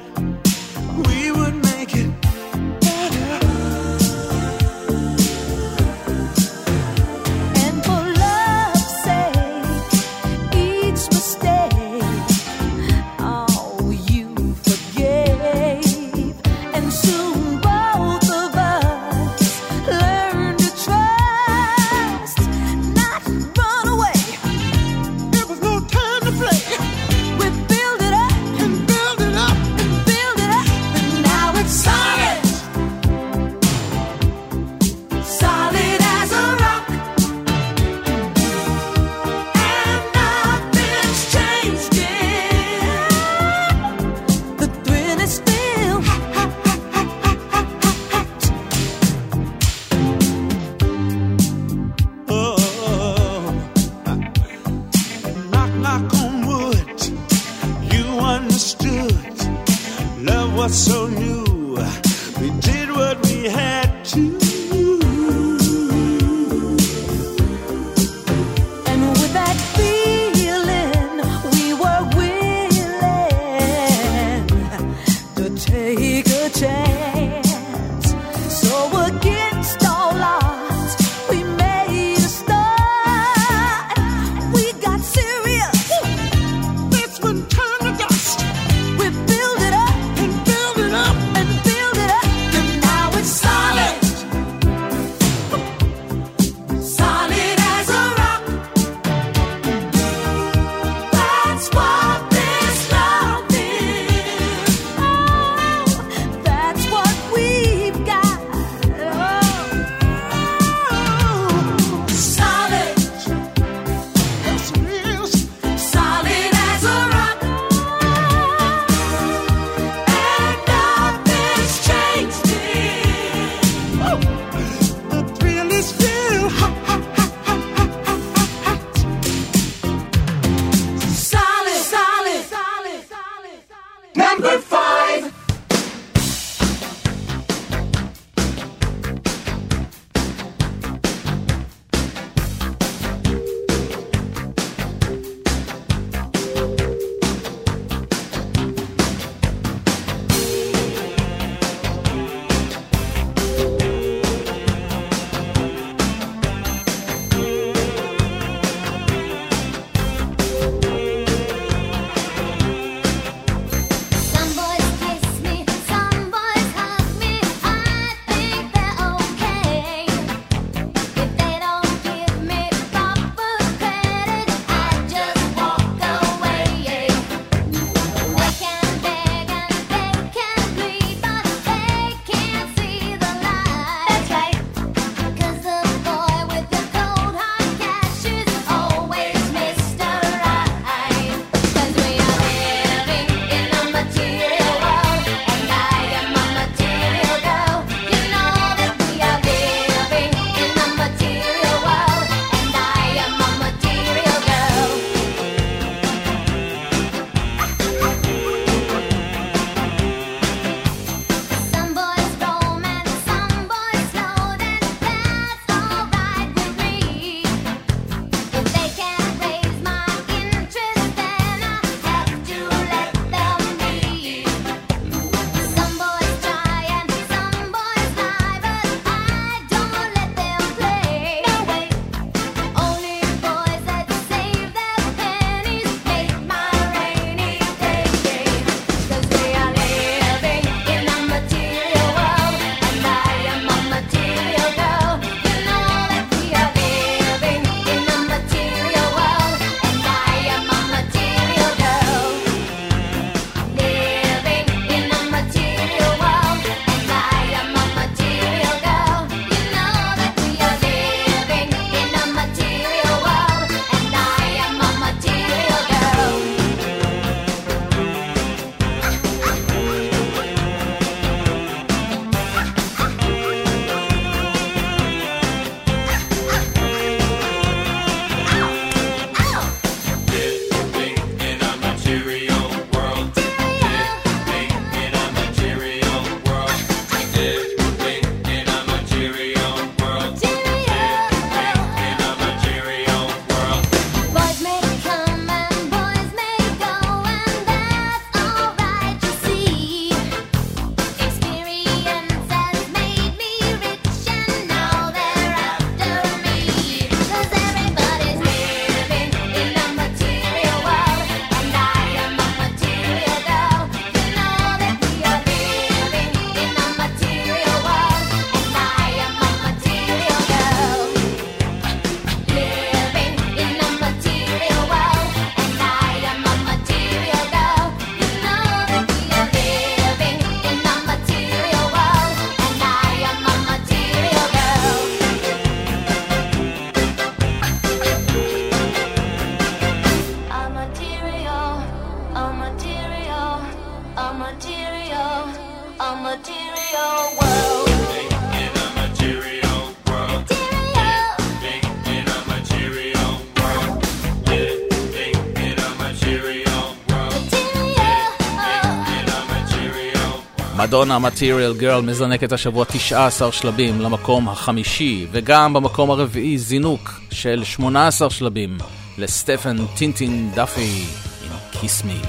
Speaker 19: מדונה מטריאל גרל מזנקת השבוע 19 שלבים למקום החמישי, וגם במקום הרביעי זינוק של 18 שלבים לסטפן טינטין דאפי עם
Speaker 21: כיס מי.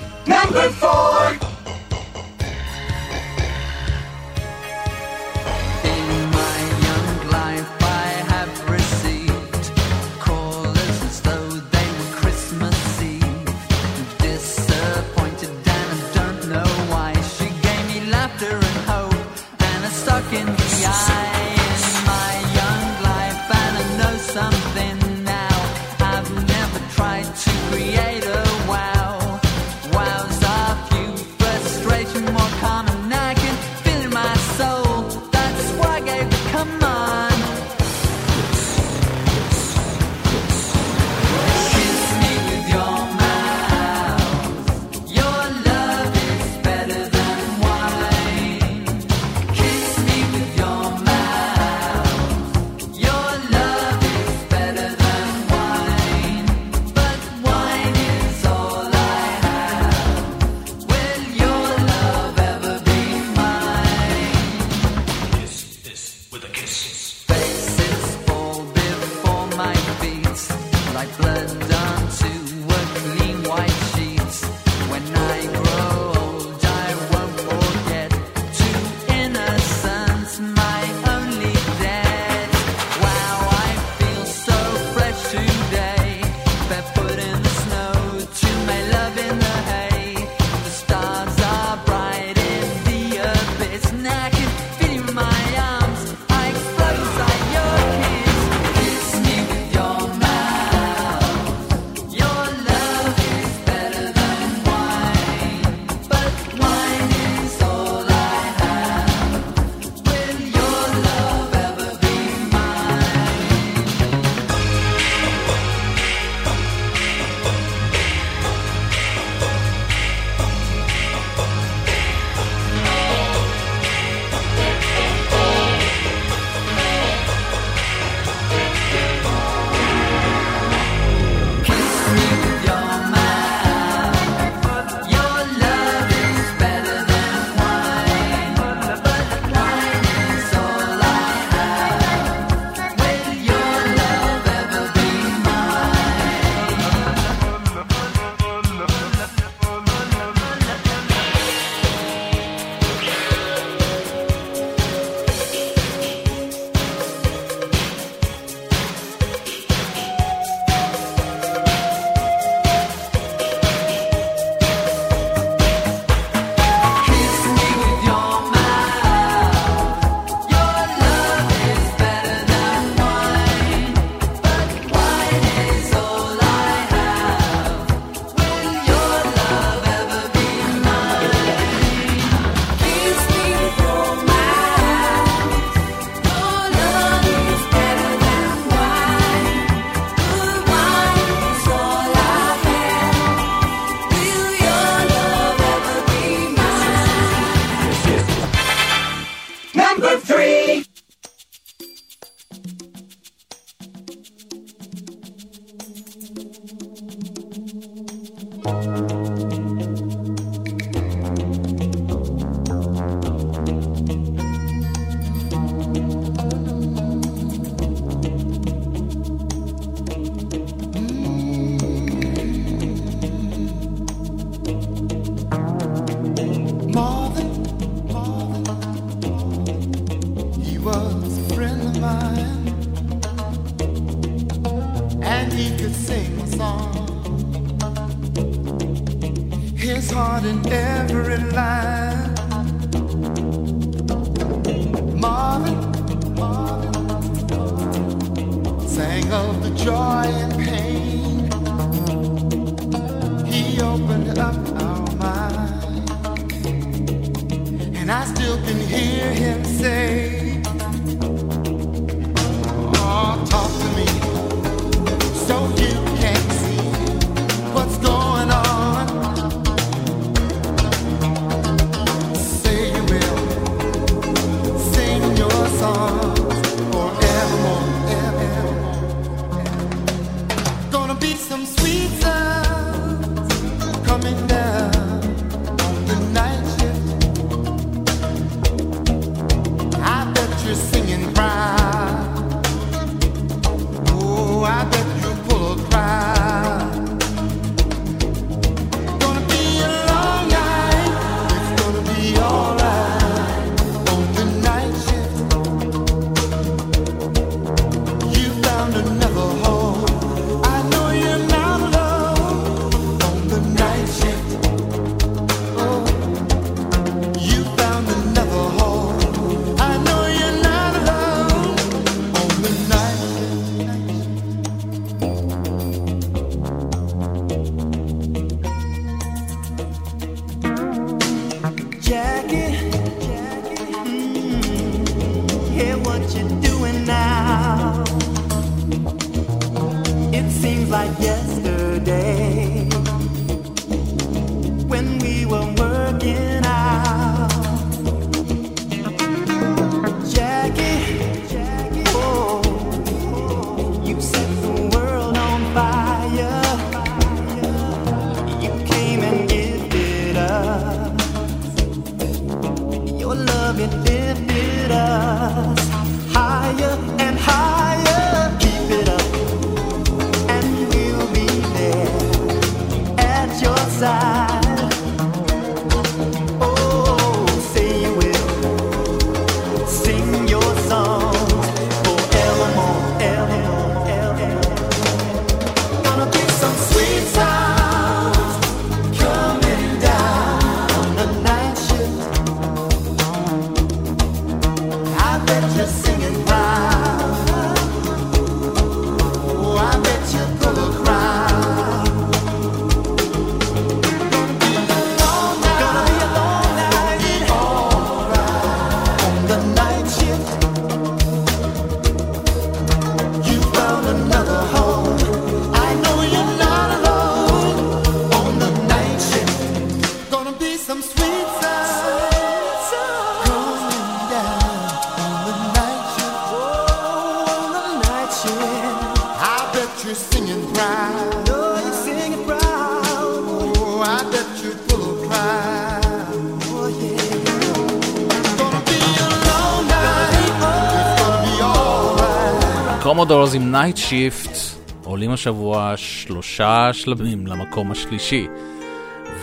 Speaker 19: קומודורס עם Nightshift עולים השבוע שלושה שלבים למקום השלישי,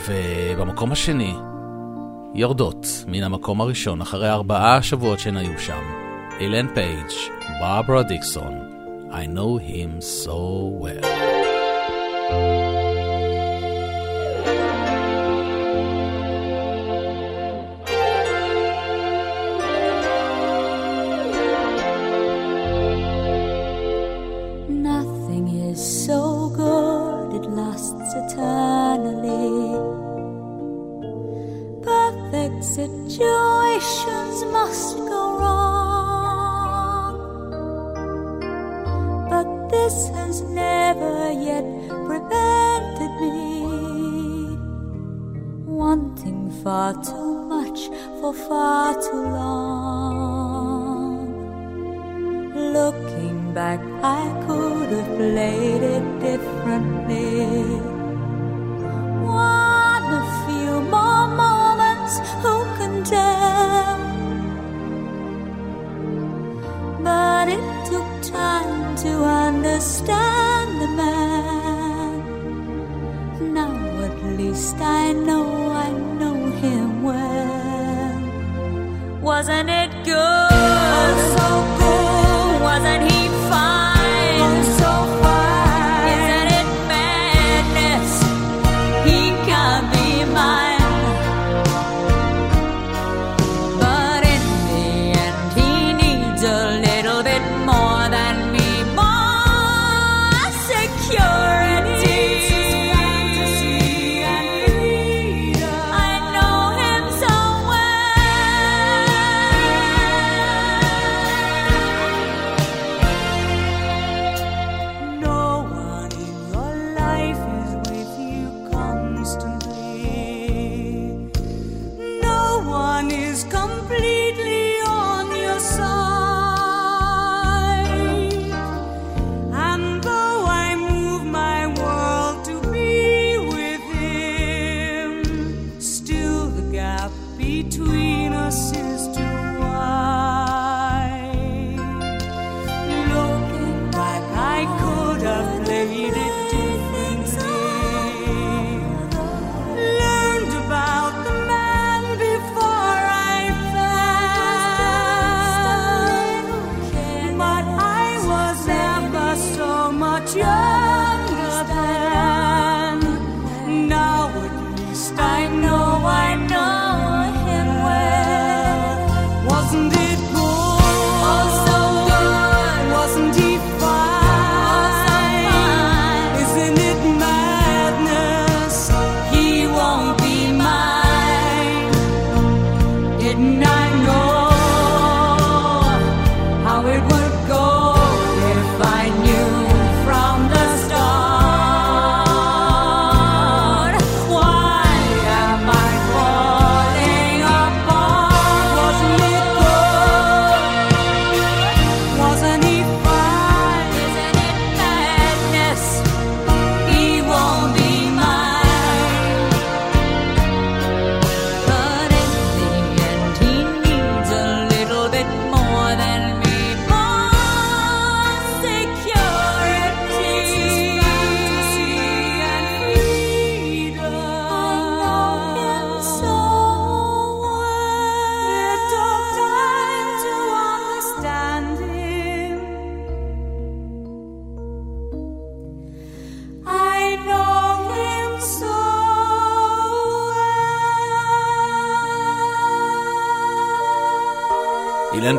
Speaker 19: ובמקום השני יורדות מן המקום הראשון אחרי ארבעה שבועות שהן היו שם. איליין פייג', ברברה דיקסון, I know him so well.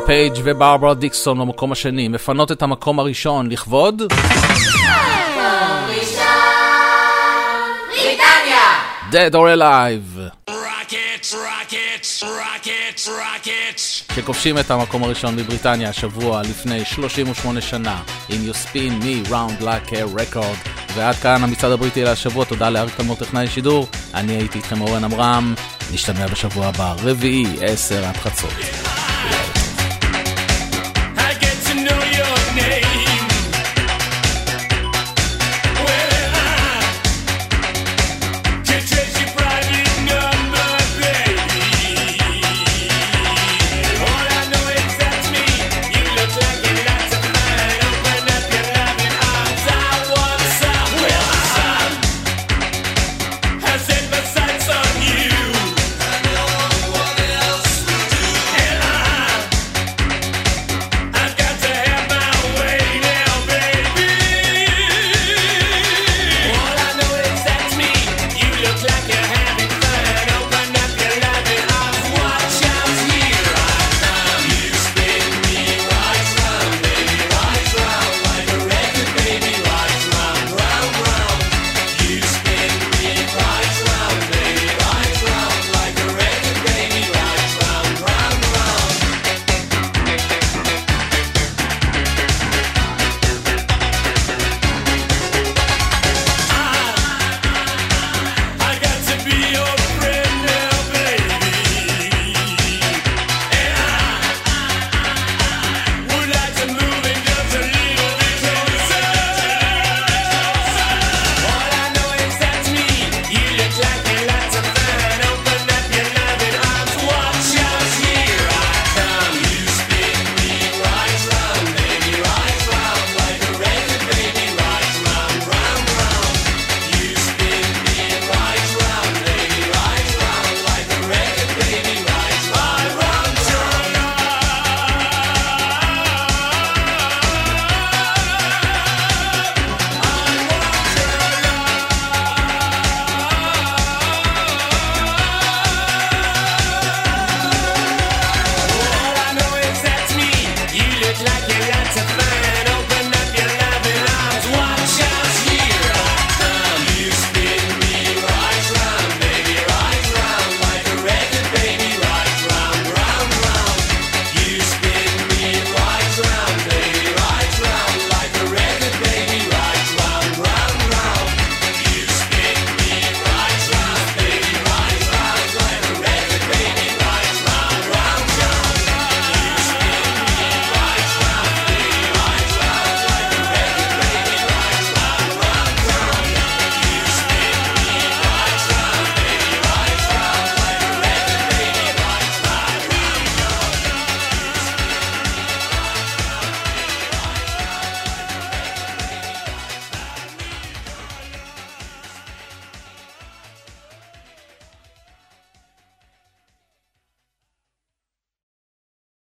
Speaker 1: פייג' וברברה דיקסון במקום השני, מפנות את המקום הראשון לכבוד. Dead or Alive. שכובשים את המקום הראשון בבריטניה השבוע לפני 38 שנה עם You Spin Me Round Like a Record. ועד כאן המצעד הבריטי להשבוע, תודה לאריק תלמור טכנאי שידור. אני הייתי איתכם אורן עמרם. נשתמע בשבוע הבא, רביעי, 10 עד חצות